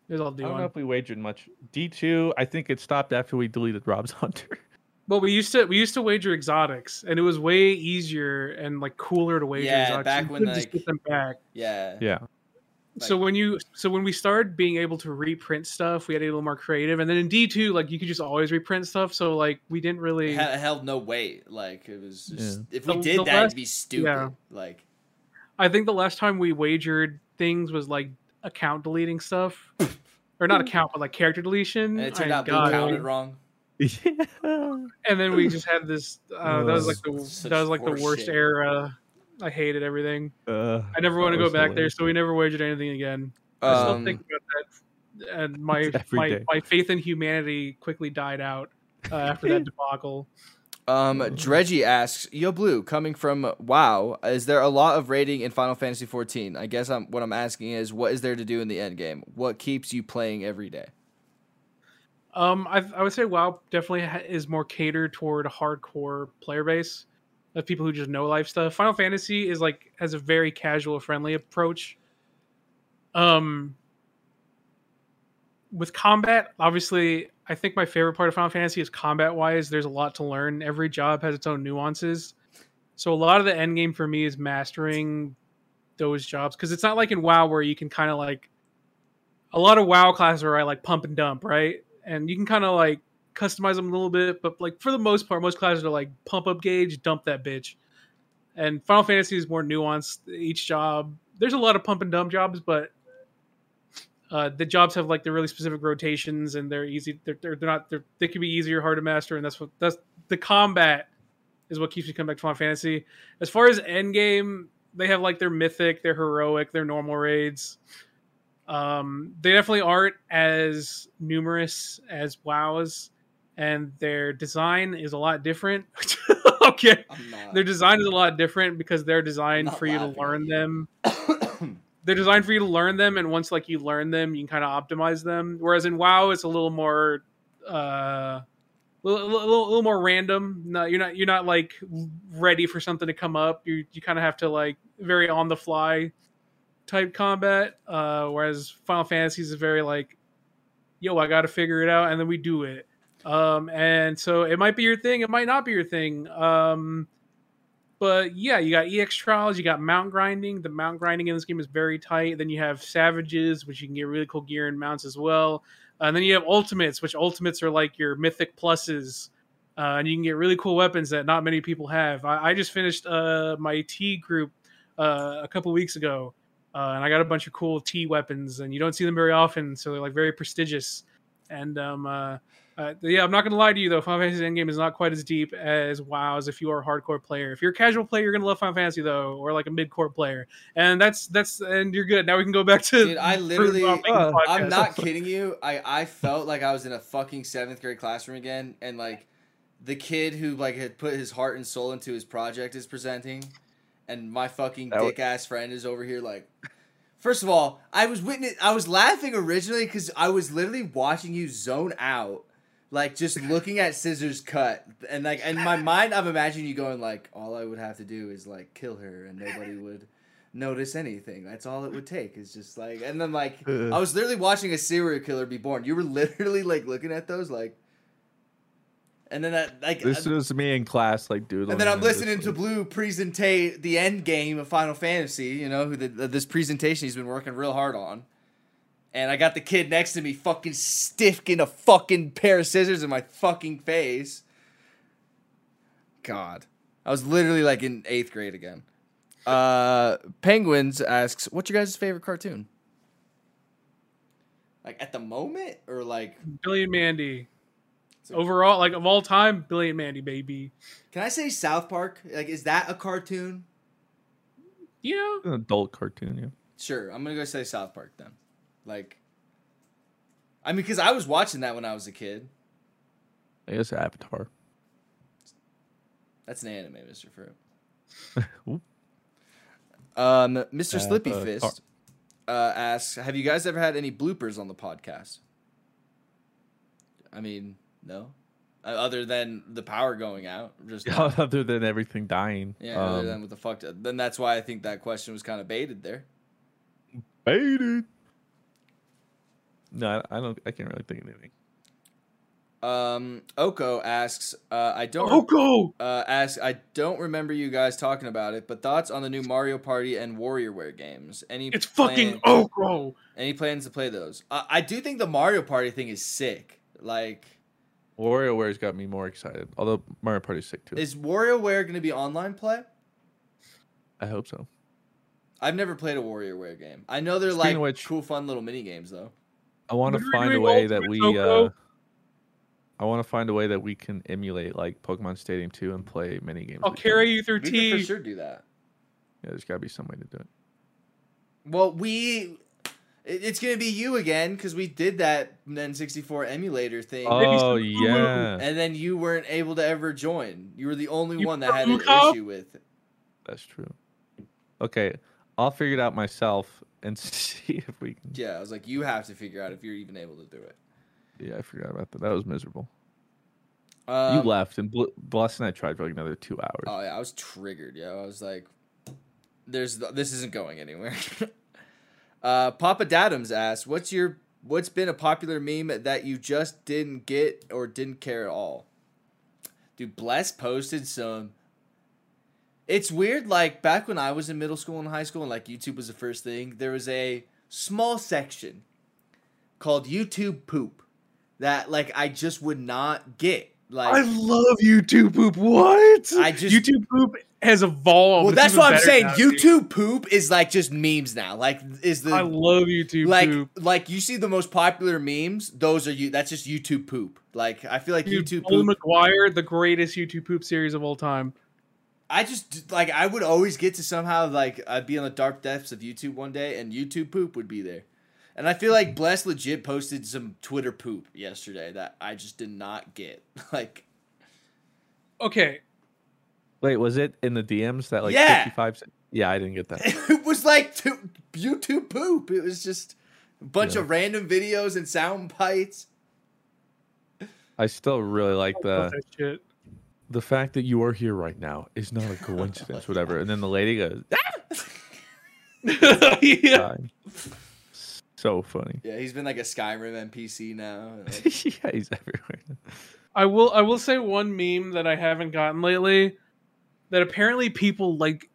There's all I don't know if we wagered much. D two. I think it stopped after we deleted Rob's Hunter. Well, we used to we used to wager exotics, and it was way easier and like cooler to wager Yeah, exotics. back You when, couldn't just get them back. yeah. yeah. so when you so when we started being able to reprint stuff, we had to get a little more creative. And then in D two, like you could just always reprint stuff. So like we didn't really. It held no weight. Like it was just Yeah. if we The- did the that, last- it'd be stupid. yeah. Like I think the last time we wagered things was like account deleting stuff, or not account, but like character deletion. and it turned I out being got it. counted wrong. yeah. And then we just had this. Uh, that was like the that was like the worst shit. era. I hated everything. Uh, I never want to go was back there, so we never wagered anything again. I still Um, think about that, and my my, day. my faith in humanity quickly died out uh, after that debacle. Um, Dredgy asks, "Yo, Blue, coming from WoW, is there a lot of raiding in Final Fantasy 14? I guess I'm what I'm asking is, what is there to do in the end game? What keeps you playing every day? Um, I, I would say WoW definitely ha- is more catered toward a hardcore player base of people who just know life stuff. Final Fantasy is like has a very casual, friendly approach. Um, with combat, obviously, I think my favorite part of Final Fantasy is combat wise. There's a lot to learn. Every job has its own nuances. So a lot of the end game for me is mastering those jobs because it's not like in WoW where you can kind of like a lot of WoW classes are right, like pump and dump, right? And you can kind of like customize them a little bit, but like for the most part, most classes are like pump up gauge, dump that bitch. And Final Fantasy is more nuanced. Each job, there's a lot of pump and dump jobs, but uh, the jobs have like the really specific rotations, and they're easy. They're they're, they're not. They're, they can be easier, hard to master, and that's what that's the combat is what keeps me coming back to Final Fantasy. As far as end game, they have like their mythic, their heroic, their normal raids. Um, they definitely aren't as numerous as WoW's, and their design is a lot different. okay, their design is a lot different because they're designed for you to learn them. They're designed for you to learn them, and once like you learn them, you can kind of optimize them. Whereas in WoW, it's a little more, uh, little, little, little more random. No, you're not you're not like ready for something to come up. You you kind of have to like very on the fly type combat. Uh, whereas Final Fantasy is very like, yo, I got to figure it out, and then we do it. Um, and so it might be your thing, it might not be your thing. Um, but yeah, you got EX trials, you got mount grinding. The mount grinding in this game is very tight. Then you have savages, which you can get really cool gear and mounts as well. Uh, and then you have ultimates, which ultimates are like your mythic pluses. Uh, and you can get really cool weapons that not many people have. I, I just finished uh, my T group uh, a couple weeks ago, uh, and I got a bunch of cool T weapons, and you don't see them very often, so they're like very prestigious. And um, uh, yeah, I'm not gonna lie to you though. Final Fantasy Endgame is not quite as deep as WoW's. If you are a hardcore player, if you're a casual player, you're gonna love Final Fantasy though, or like a mid-core player, and that's that's and you're good. Now we can go back to. Dude, I literally- uh, making podcasts. I'm not kidding you. I I felt like I was in a fucking seventh grade classroom again, and like the kid who like had put his heart and soul into his project is presenting, and my fucking That wa- dick ass friend is over here like. First of all, I was witness. I was laughing originally because I was literally watching you zone out, Like just looking at scissors cut, and like in my mind, I'm imagining you going like, all I would have to do is like kill her, and nobody would notice anything. That's all it would take. Is just like, and then like I was literally watching a serial killer be born. You were literally like looking at those like, and then that like, This was me in class, like, dude. and then I'm listening to Blue presentate the end game of Final Fantasy. You know, who the, the, this presentation he's been working real hard on. And I got the kid next to me fucking sticking a fucking pair of scissors in my fucking face. God. I was literally like in eighth grade again. Uh Penguins asks, what's your guys' favorite cartoon? Like at the moment? Or like Billy and Mandy. So- Overall, like of all time, Billy and Mandy, baby. can I say South Park? Like is that a cartoon? Yeah. an adult cartoon. Yeah. Sure, I'm gonna go say South Park then. Like, I mean, because I was watching that when I was a kid. I guess Avatar. That's an anime, Mister Fruit. Um, Mr. Slippy Avatar. Fist uh, asks, "Have you guys ever had any bloopers on the podcast?" I mean, no. Uh, other than the power going out, just Other than everything dying. yeah. other Um, than what the fuck? Then that's why I think that question was kind of baited there. baited. No, I I don't. I can't really think of anything. Um, Oko asks, uh, "I don't." Go! uh, asks, I don't remember you guys talking about it, but thoughts on the new Mario Party and WarioWare games? Any It's fucking plan- Oko. Any plans to play those? I I do think the Mario Party thing is sick. Like, WarioWare's got me more excited. Although Mario Party's sick too. is WarioWare going to be online play? I hope so. I've never played a WarioWare game. I know they're Speaking like of which- cool, fun little mini games though. I want to What are we find a way that we. Uh, I want to find a way that we can emulate like Pokemon Stadium 2 and play mini games. I'll carry you through We could for sure do that. Yeah, there's got to be some way to do it. Well, we. It's gonna be you again because we did that N64 emulator thing, Oh yeah, and then you weren't able to ever join. You were the only You one that had an Uko? issue with it. that's true. Okay, I'll figure it out myself and see if we can. Yeah, I was like, you have to figure out if you're even able to do it. Yeah, I forgot about that. That was miserable. Um, you left, and Bl- Bless and I tried for like another two hours. Oh yeah, I was triggered. Yeah, I was like, "There's this isn't going anywhere." uh, Papa Dadums asks, "What's your what's been a popular meme that you just didn't get or didn't care at all?" Dude, Bless posted some. It's weird. Like back when I was in middle school and high school, and like YouTube was the first thing. There was a small section called YouTube poop that like I just would not get. Like I love YouTube poop. What? I just- YouTube poop has evolved. Well, that's what I'm saying. now, dude. YouTube poop is like just memes now. Like is the I love YouTube like poop. like you see the most popular memes. Those are you. That's just YouTube poop. Like I feel like Dude, YouTube Paul poop. McGuire, the greatest YouTube poop series of all time. I just like I would always get to somehow like I'd be in the dark depths of YouTube one day and YouTube poop would be there. And I feel like Bless legit posted some Twitter poop yesterday that I just did not get. Like Okay, Wait, was it in the DMs that like Yeah. 55? Yeah, I didn't get that. it was like to, YouTube poop. It was just a bunch Yeah. of random videos and sound bites. I still really like the that shit. The fact that you are here right now is not a coincidence, whatever. And then the lady goes, ah! yeah. So funny. Yeah, he's been like a Skyrim NPC now. Like, yeah, he's everywhere. I will. I will say one meme that I haven't gotten lately. That apparently people like.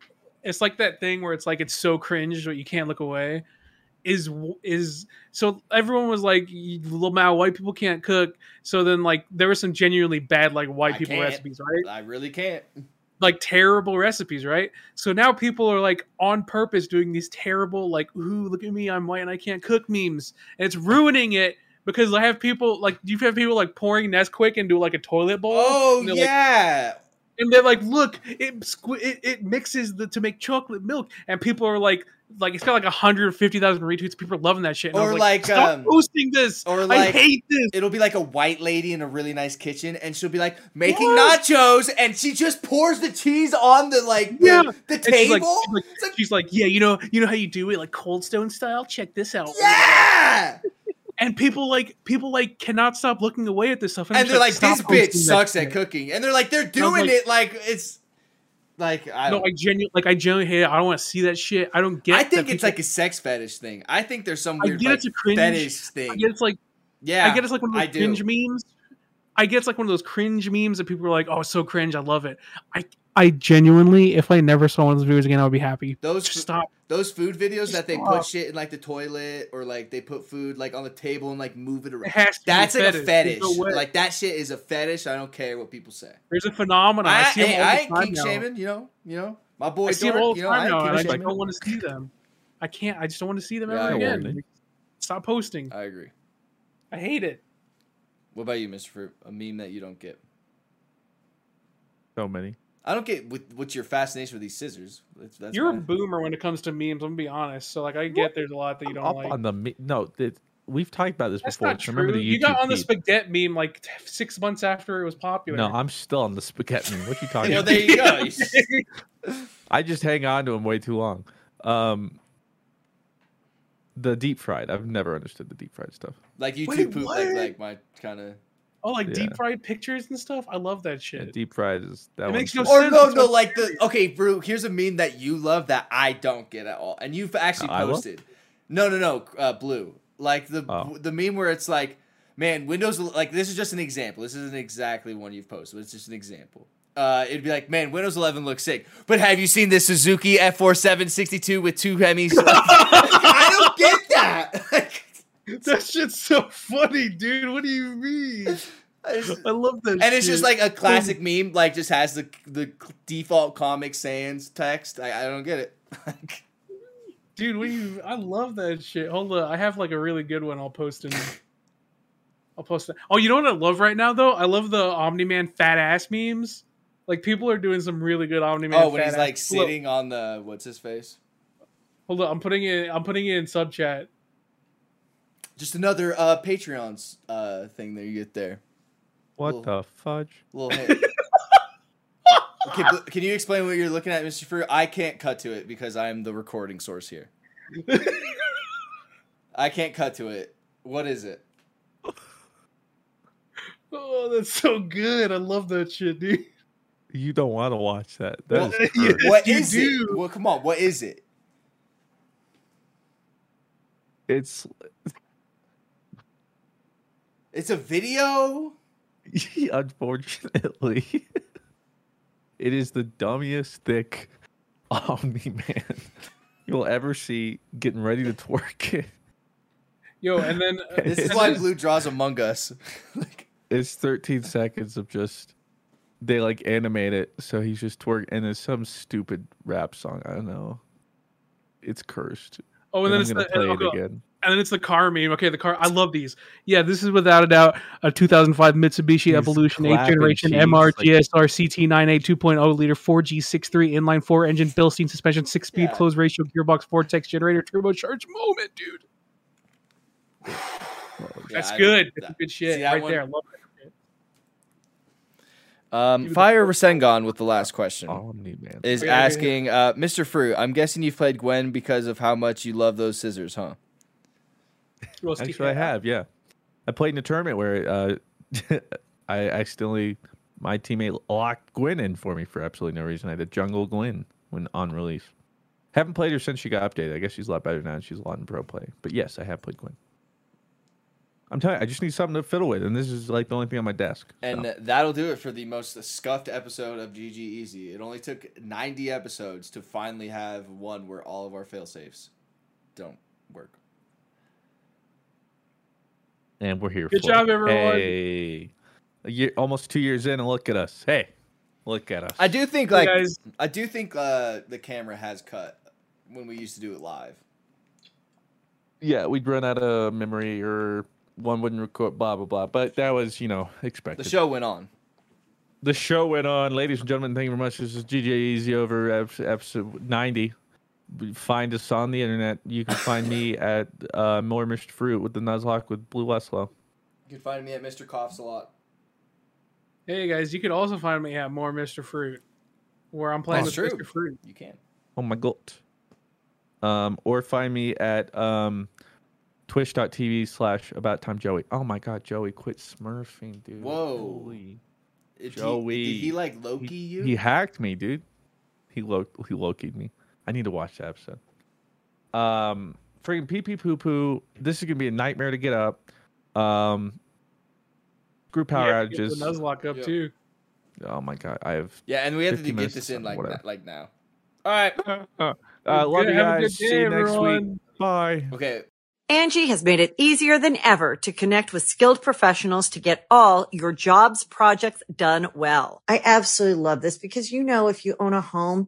It's like that thing where it's like it's so cringe but you can't look away. Is is so everyone was like, "Lamau, white people can't cook." So then like there were some genuinely bad like white I people recipes, right? I really can't. like terrible recipes, right? So now people are like on purpose doing these terrible, like, ooh, look at me, I'm white and I can't cook memes. And it's ruining it because I have people like you have people like pouring Nesquik into like a toilet bowl. Oh and they're like- yeah. and they're like, look, it, it it mixes the to make chocolate milk, and people are like, like it's got like 150,000 retweets. People are loving that shit. And I Or was like, stop um, posting this. or I like- hate this. It'll be like a white lady in a really nice kitchen, and she'll be like making Yes. nachos, and she just pours the cheese on the like the, Yeah. the And she's like- table. she's like- like, She's like, yeah, you know, you know how you do it, like Cold Stone style. Check this out. yeah. and people like people like cannot stop looking away at this stuff, and I'm they're like, "This bitch sucks at cooking," and they're like, "They're doing like- it like it's like I No. I genuinely like I genuinely hate it. I don't want to see that shit. I don't get. I think it's people- like a sex fetish thing. I think there's some I get like, it's a cringe fetish thing. I get it's like yeah, I get it's like one of those cringe memes. I get it's like one of those cringe memes that people are like, "Oh, it's so cringe. I love it." I I genuinely, if I never saw one of those videos again, I would be happy. Those stop. those food videos that they put shit in like the toilet or like they put food like on the table and like move it It around. has to be That's like a fetish. no like that shit is a fetish. I don't care what people say. There's a phenomenon. I, I, see them hey, all I the ain't time king now. shaming. You know, you know, my boy I see them all the You know, time ain't now, king and I just don't want to see them. I can't. I just don't want to see them Yeah, ever I again. won't. Stop posting. I agree. I hate it. What about you, Mister Fruit? A meme that you don't get. So many. I don't get what, what's your fascination with these scissors. That's, that's You're a fine. boomer when it comes to memes. I'm gonna be honest. So like, I get there's a lot that you don't Up like. on the me- no, it, we've talked about this That's before. not so remember true. the You got on the feed. spaghetti meme like t- six months after it was popular. No, I'm still on the spaghetti. meme. What are you talking Well, about? there you go. I just hang on to them way too long. Um, the deep fried. I've never understood the deep fried stuff. like YouTube Wait, poop, like like my kind of. Oh, like Yeah. deep fried pictures and stuff. I love that Yeah, shit. deep fried is that It makes no Or sense. Or no, no, like the okay, Brew. Here's a meme that you love that I don't get at all, and you've actually I posted. No, no, no, uh, Blue. Like the Oh. the meme where it's like, man, Windows. Like this is just an example. This isn't exactly one you've posted. But it's just an example. Uh, it'd be like, man, Windows 11 looks sick, but have you seen this Suzuki F4762 with two Hemis? I don't get that. that shit's so funny, dude. What do you mean? I just- I love that. and it's just like a classic meme, like just has the the default Comic Sans text. I, I don't get it. dude. What do you? I love that shit. Hold on, I have like a really good one. I'll post in. I'll post it. Oh, you know what I love right now though? I love the Omni Man fat ass memes. Like people are doing some really good Omni Man. oh, when fat he's ass- like Look, sitting on the what's his face? Hold on, I'm putting it. I'm putting it in sub chat. Just another uh Patreon's uh thing that you get there. what Little- the fudge? little hint. okay, but can you explain what you're looking at, Mr. Fruit? I can't cut to it because I'm the recording source here. I can't cut to it. What is it? Oh, that's so good. I love that shit, dude. You don't want to watch that. That Well, is Yes, cursed. What you is do. it? Well, come on. What is it? It's It's a video. unfortunately, it is the dummiest thick Omni Man you'll ever see getting ready to twerk. Yo, and then uh, This is why Blue draws Among Us. like, It's 13 seconds of just they like animate it so he's just twerk and it's some stupid rap song. I don't know. It's cursed. oh, and then I'm it's gonna the, play it okay, again. And then it's the car meme. Okay, the car. I love these. Yeah, this is without a doubt a 2005 Mitsubishi He's Evolution 8th generation cheeks, MR like- GSR CT98 2.0 liter 4G63 inline four engine Bilstein suspension six speed Yeah. closed ratio gearbox vortex generator turbocharged moment, dude. yeah, That's I- good. That's that- good shit see right one? there. I love that. Um, it Fire Rasengan with the last question. Omni is Yeah, yeah, yeah. asking, uh, Mr. Fruit, I'm guessing you've played Gwen because of how much you love those scissors, huh? Who else do Actually, I have. Yeah, I played in a tournament where uh, I accidentally my teammate locked Gwen in for me for absolutely no reason. I did jungle Gwen when on release. Haven't played her since she got updated. I guess she's a lot better now. and She's a lot in pro play. But yes, I have played Gwen. I'm telling you, I just need something to fiddle with, and this is like the only thing on my desk. so. And that'll do it for the most scuffed episode of GG Easy. It only took 90 episodes to finally have one where all of our fail safes don't work. And we're here. Good for job, it. everyone. Hey, a year, almost two years in, and look at us. Hey, look at us. I do think Hey, like guys. I do think uh, the camera has cut when we used to do it live. yeah, we'd run out of memory or one wouldn't record, blah, blah, blah. But that was, you know, expected. The show went on. The show went on. Ladies and gentlemen, thank you very much. This is GJ Easy over episode 90. Find us on the internet. You can find me at uh, More Mr. Fruit with the Nuzlocke with Blue Westlow. You can find me at Mr. Coughs a lot. Hey guys, you can also find me at more Mr. Fruit, where I'm playing That's with true. Mr. Fruit. You can. Oh my god. Um, or find me at um, twitch.tv slash about time Joey. Oh my god, Joey, quit smurfing, dude. Whoa. Holy- If he- Joey. did he like Loki He, you? he hacked me, dude. He lo he Loki'd me. I need to watch that episode. Um freaking pee pee poo poo. This is gonna be a nightmare to get up. Um screw power Yeah, get the outages. Nuzlocke up Yeah. too. Oh my god, I have yeah, and we have to get this in like whatever. that, like now. All right. uh, love you have a good guys. See day, you next week. Bye. Okay. Angie has made it easier than ever to connect with skilled professionals to get all your jobs projects done well. I absolutely love this because, you know, if you own a home,